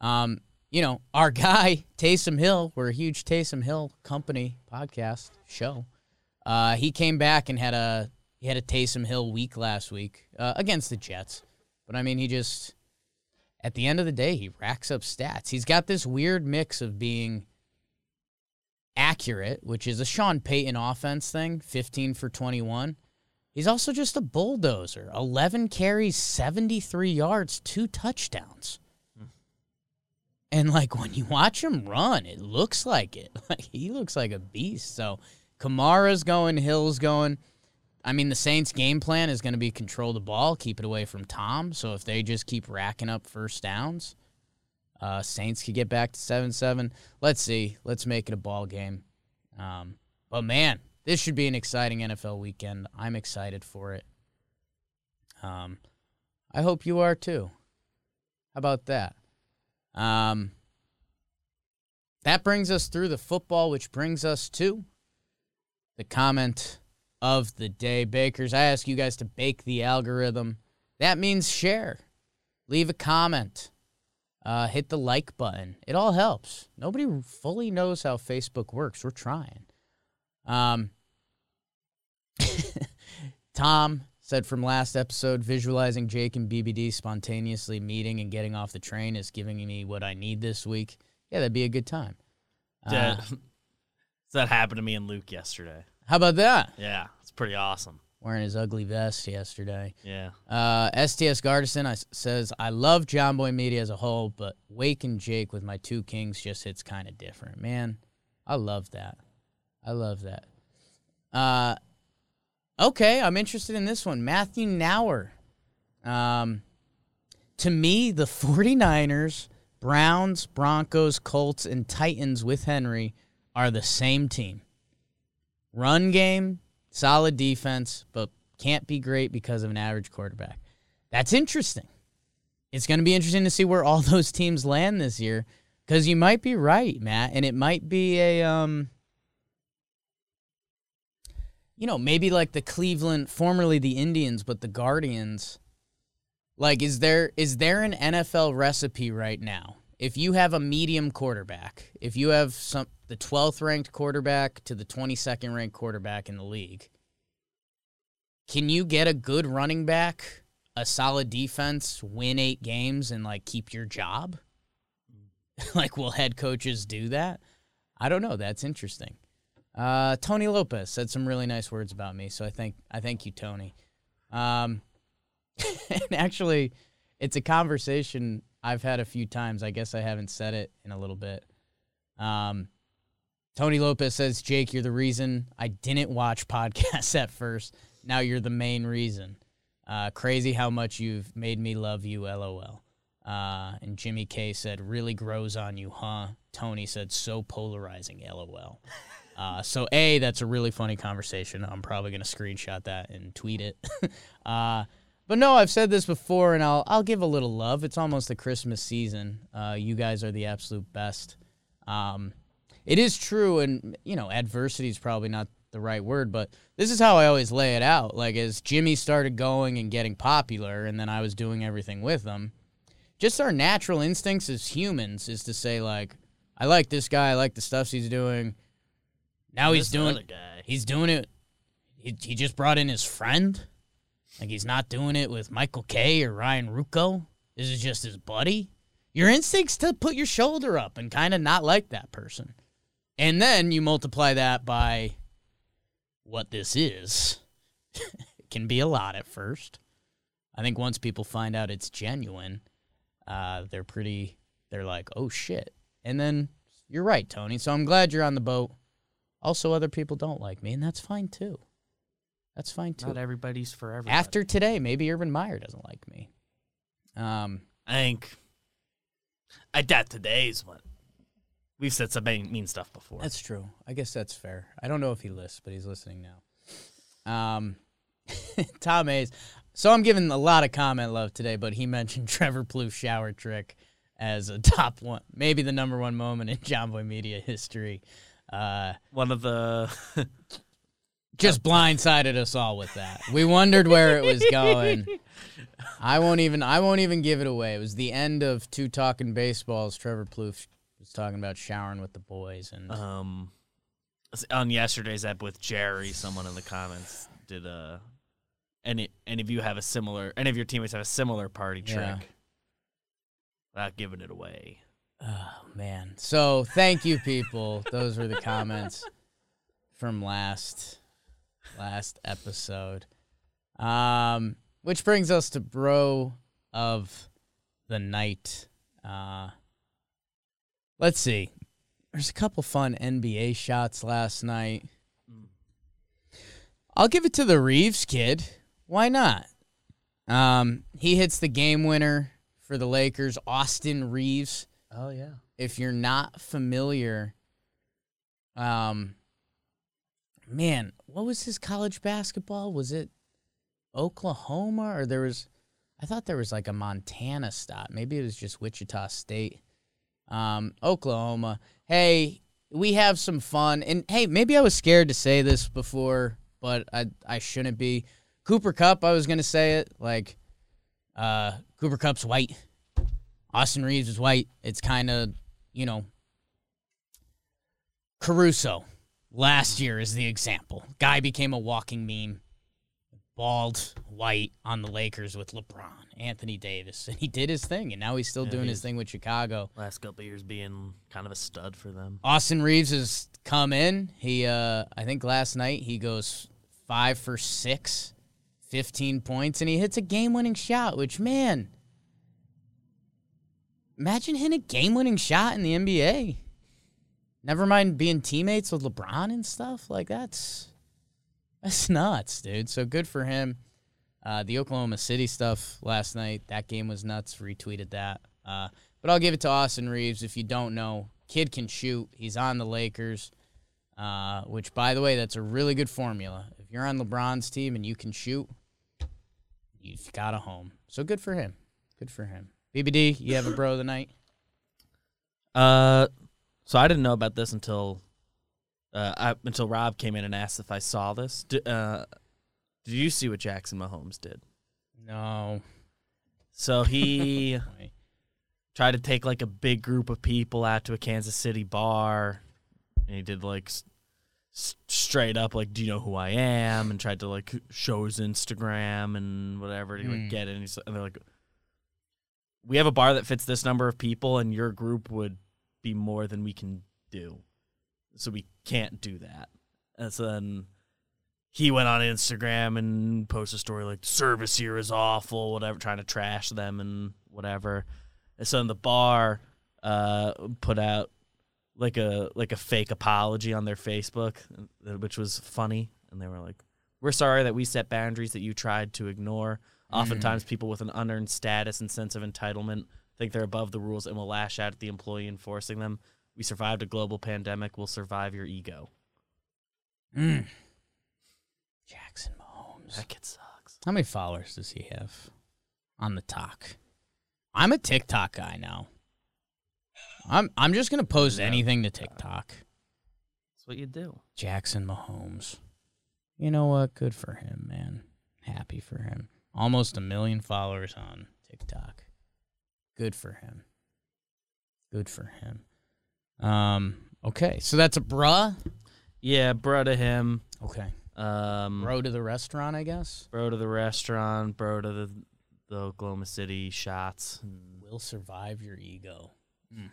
[SPEAKER 1] um, you know, our guy, Taysom Hill, we're a huge Taysom Hill company podcast show. Uh, he came back and had a he had a Taysom Hill week last week uh, against the Jets. But I mean, he just at the end of the day, he racks up stats. He's got this weird mix of being accurate, which is a Sean Payton offense thing, 15 for 21. He's also just a bulldozer. 11 carries, 73 yards, two touchdowns. And like when you watch him run, it looks like it. Like he looks like a beast. So Kamara's going, Hill's going. I mean, the Saints' game plan is going to be control the ball, keep it away from Tom. So if they just keep racking up first downs, uh, Saints could get back to seven seven. Let's see. Let's make it a ball game. Um, but man, this should be an exciting NFL weekend. I'm excited for it. Um, I hope you are too. How about that? Um, that brings us through the football, which brings us to the comment of the day. Bakers, I ask you guys to bake the algorithm. That means share, leave a comment, uh, hit the like button. It all helps. Nobody fully knows how Facebook works. We're trying. Um, Tom said from last episode, visualizing Jake and BBD spontaneously meeting and getting off the train is giving me what I need this week. Yeah, that'd be a good time. Uh,
[SPEAKER 2] That, that happened to me and Luke yesterday.
[SPEAKER 1] how about that?
[SPEAKER 2] Yeah, it's pretty awesome.
[SPEAKER 1] Wearing his ugly vest yesterday.
[SPEAKER 2] Yeah.
[SPEAKER 1] Uh, STS Gardison I, says, I love Jomboy Media as a whole, but Wake and Jake with my two kings just hits kind of different. Man, I love that. I love that. Uh, okay, I'm interested in this one. Matthew Nauer. Um, to me, the 49ers, Browns, Broncos, Colts, and Titans with Henry are the same team. Run game, solid defense, but can't be great because of an average quarterback. That's interesting. It's going to be interesting to see where all those teams land this year because you might be right, Matt, and it might be a um you know, maybe like the Cleveland, formerly the Indians, but the Guardians. Like is there is there an NFL recipe right now? If you have a medium quarterback, if you have some the 12th ranked quarterback to the 22nd ranked quarterback in the league, can you get a good running back, a solid defense, win 8 games and like keep your job? like will head coaches do that? I don't know, that's interesting. Uh, Tony Lopez said some really nice words about me, so I thank I thank you, Tony. Um, and actually, it's a conversation I've had a few times. I guess I haven't said it in a little bit. Um, Tony Lopez says, "Jake, you're the reason I didn't watch podcasts at first. Now you're the main reason. Uh, crazy how much you've made me love you. LOL." Uh, and Jimmy K said, "Really grows on you, huh?" Tony said, "So polarizing. LOL." Uh, so a that's a really funny conversation. I'm probably gonna screenshot that and tweet it. but no, I've said this before, and I'll I'll give a little love. It's almost the Christmas season. Uh, you guys are the absolute best. Um, it is true, and you know, adversity is probably not the right word, but this is how I always lay it out. Like as Jimmy started going and getting popular, and then I was doing everything with them. Just our natural instincts as humans is to say like, I like this guy, I like the stuff he's doing. Now he's doing he's doing it. He, he just brought in his friend. Like he's not doing it with Michael Kay or Ryan Ruocco. This is just his buddy. Your instincts to put your shoulder up and kind of not like that person. And then you multiply that by what this is. it can be a lot at first. I think once people find out it's genuine, uh, they're pretty, they're like, oh shit. And then you're right, Tony. So I'm glad you're on the boat. Also, other people don't like me, and that's fine too. That's fine too.
[SPEAKER 2] Not everybody's for everybody.
[SPEAKER 1] After today, maybe Urban Meyer doesn't like me. Um,
[SPEAKER 2] I think I doubt today's one. We've said some mean mean stuff before.
[SPEAKER 1] that's true. I guess that's fair. I don't know if he lists, but he's listening now. Um, Tom Hayes. So I'm giving a lot of comment love today, but he mentioned Trevor Plouffe's shower trick as a top one, maybe the number one moment in Jomboy Media history. Uh,
[SPEAKER 2] One of the
[SPEAKER 1] just blindsided us all with that. We wondered where it was going. I won't even I won't even give it away. It was the end of two talking baseballs. Trevor Plouffe was talking about showering with the boys and
[SPEAKER 2] um on yesterday's app with Jerry, someone in the comments did uh any any of you have a similar any of your teammates have a similar party trick
[SPEAKER 1] Yeah.
[SPEAKER 2] without giving it away.
[SPEAKER 1] oh man. So thank you people. Those were the comments from last last episode. Um which brings us to bro of the night. Uh let's see. There's a couple fun NBA shots last night. I'll give it to the Reaves kid. Why not? Um, he hits the game winner for the Lakers, Austin Reaves.
[SPEAKER 2] Oh yeah.
[SPEAKER 1] If you're not familiar, um, man, what was his college basketball? Was it Oklahoma or there was? I thought there was like a Montana stop. Maybe it was just Wichita State. Um, Oklahoma. Hey, we have some fun, and hey, maybe I was scared to say this before, but I I shouldn't be. Cooper Kupp, I was gonna say it like, uh, Cooper Kupp's white. Austin Reaves is white. It's kind of, you know, Caruso last year is the example. Guy became a walking meme. Bald, white on the Lakers with LeBron, Anthony Davis, and he did his thing, and now he's still
[SPEAKER 2] Yeah,
[SPEAKER 1] doing his thing with Chicago.
[SPEAKER 2] Last couple years being kind of a stud for them.
[SPEAKER 1] Austin Reaves has come in. He, uh, I think last night he goes five for six, 15 points, and he hits a game winning shot, which, man, imagine hitting a game winning shot in the NBA. Never mind being teammates with LeBron and stuff. Like, that's. That's nuts, dude. So good for him. Uh, the Oklahoma City stuff last night, that game was nuts. Retweeted that. Uh, but I'll give it to Austin Reaves. If you don't know, kid can shoot. He's on the Lakers, uh, which, by the way, that's a really good formula. If you're on LeBron's team and you can shoot, you've got a home. So good for him. Good for him. BBD, you have a bro of the night?
[SPEAKER 2] Uh, so I didn't know about this until uh I, until Rob came in and asked if I saw this. D- uh, did you see what Jackson Mahomes did?
[SPEAKER 1] No.
[SPEAKER 2] So he tried to take like a big group of people out to a Kansas City bar, and he did like s- straight up like, "Do you know who I am?" and tried to like show his Instagram and whatever to
[SPEAKER 1] Hmm.
[SPEAKER 2] get it. And, he's, and they're like, "We have a bar that fits this number of people, and your group would be more than we can do, so we can't do that." And so then he went on Instagram and posted a story like service here is awful, whatever, trying to trash them and whatever. And so then the bar uh, put out like a like a fake apology on their Facebook, uh, which was funny, and they were like, "We're sorry that we set boundaries that you tried to ignore. Oftentimes, people with an unearned status and sense of entitlement think they're above the rules and will lash out at the employee enforcing them. We survived a global pandemic. We'll survive your ego."
[SPEAKER 1] Mm. Jackson Mahomes.
[SPEAKER 2] That kid sucks.
[SPEAKER 1] How many followers does he have on the talk? I'm a TikTok guy now. I'm I'm just gonna post
[SPEAKER 2] Yeah.
[SPEAKER 1] anything to TikTok.
[SPEAKER 2] That's what you do.
[SPEAKER 1] Jackson Mahomes. You know what? Good for him, man. Happy for him. Almost a million followers on TikTok. Good for him. Good for him. Um. Okay, so that's a bruh.
[SPEAKER 2] Yeah, bro to him.
[SPEAKER 1] Okay,
[SPEAKER 2] Um,
[SPEAKER 1] bro to the restaurant, I guess.
[SPEAKER 2] bro to the restaurant. Bro to the the Oklahoma City shots.
[SPEAKER 1] Will survive your ego. Mm.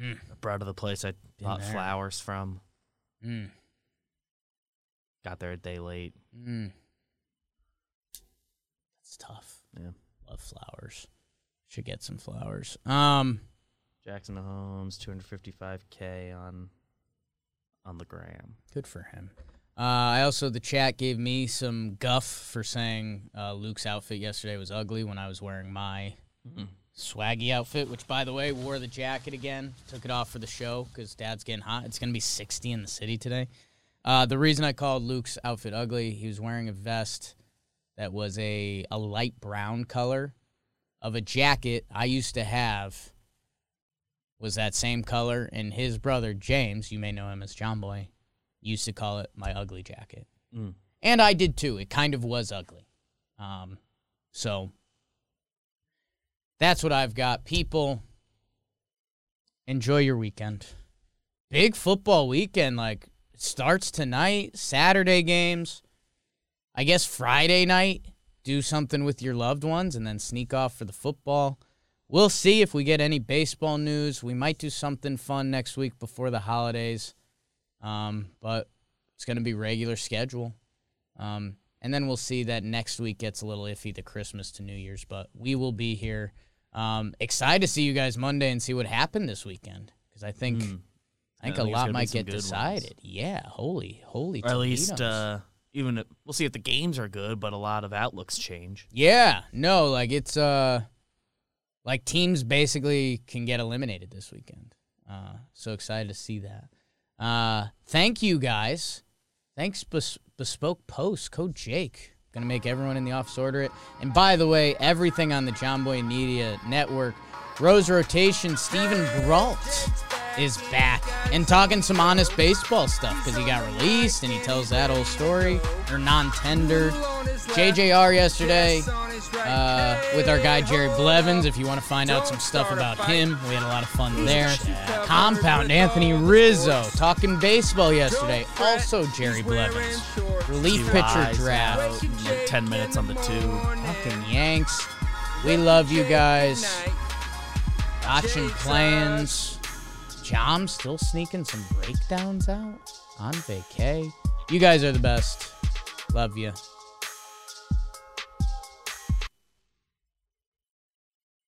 [SPEAKER 1] Mm.
[SPEAKER 2] bro to the place I bought
[SPEAKER 1] there.
[SPEAKER 2] flowers from.
[SPEAKER 1] Mm.
[SPEAKER 2] Got there a day late.
[SPEAKER 1] Mm. That's tough.
[SPEAKER 2] Yeah.
[SPEAKER 1] Love flowers. Should get some flowers. Um.
[SPEAKER 2] Jackson Holmes, 255k on on the gram.
[SPEAKER 1] Good for him. Uh, I also the chat gave me some guff for saying uh, Luke's outfit yesterday was ugly when I was wearing my swaggy outfit, which by the way wore the jacket again. Took it off for the show because Dad's getting hot. It's gonna be 60 in the city today. Uh, the reason I called Luke's outfit ugly, he was wearing a vest that was a a light brown color of a jacket I used to have. Was that same color, and his brother James, you may know him as Jomboy, used to call it my ugly jacket.
[SPEAKER 2] Mm.
[SPEAKER 1] And I did too. It kind of was ugly. Um, so that's what I've got. People, enjoy your weekend. Big football weekend. Like, starts tonight, Saturday games. I guess Friday night, do something with your loved ones and then sneak off for the football. We'll see if we get any baseball news. We might do something fun next week before the holidays. Um, but it's going to be regular schedule. Um, and then we'll see that next week gets a little iffy the Christmas to New Year's, but we will be here. Um, excited to see you guys Monday and see what happened this weekend because I think
[SPEAKER 2] Mm.
[SPEAKER 1] I think a
[SPEAKER 2] think
[SPEAKER 1] lot might get
[SPEAKER 2] good ones.
[SPEAKER 1] decided. Yeah, holy, holy.
[SPEAKER 2] Or at least uh, even if, we'll see if the games are good, but a lot of outlooks change.
[SPEAKER 1] Yeah, no, like it's uh like teams basically can get eliminated this weekend. Uh so excited to see that. Uh thank you guys. Thanks Bes- Bespoke Post, code Jake. Gonna make everyone in the office order it. And by the way, everything on the Jomboy Media Network, Rose Rotation, Steven Brault is back and talking some honest baseball stuff because he got released and he tells that old story. Or non-tendered. JJR yesterday uh, with our guy Jerry Blevins. If you want to find out some stuff about him, we had a lot of fun there. Compound Anthony Rizzo talking baseball yesterday. Also Jerry Blevins. Relief pitcher draft.
[SPEAKER 2] out 10 minutes on the two.
[SPEAKER 1] Fucking Yanks. We love you guys. Watching plans. Jom still sneaking some breakdowns out on vacay. You guys are the best. Love you.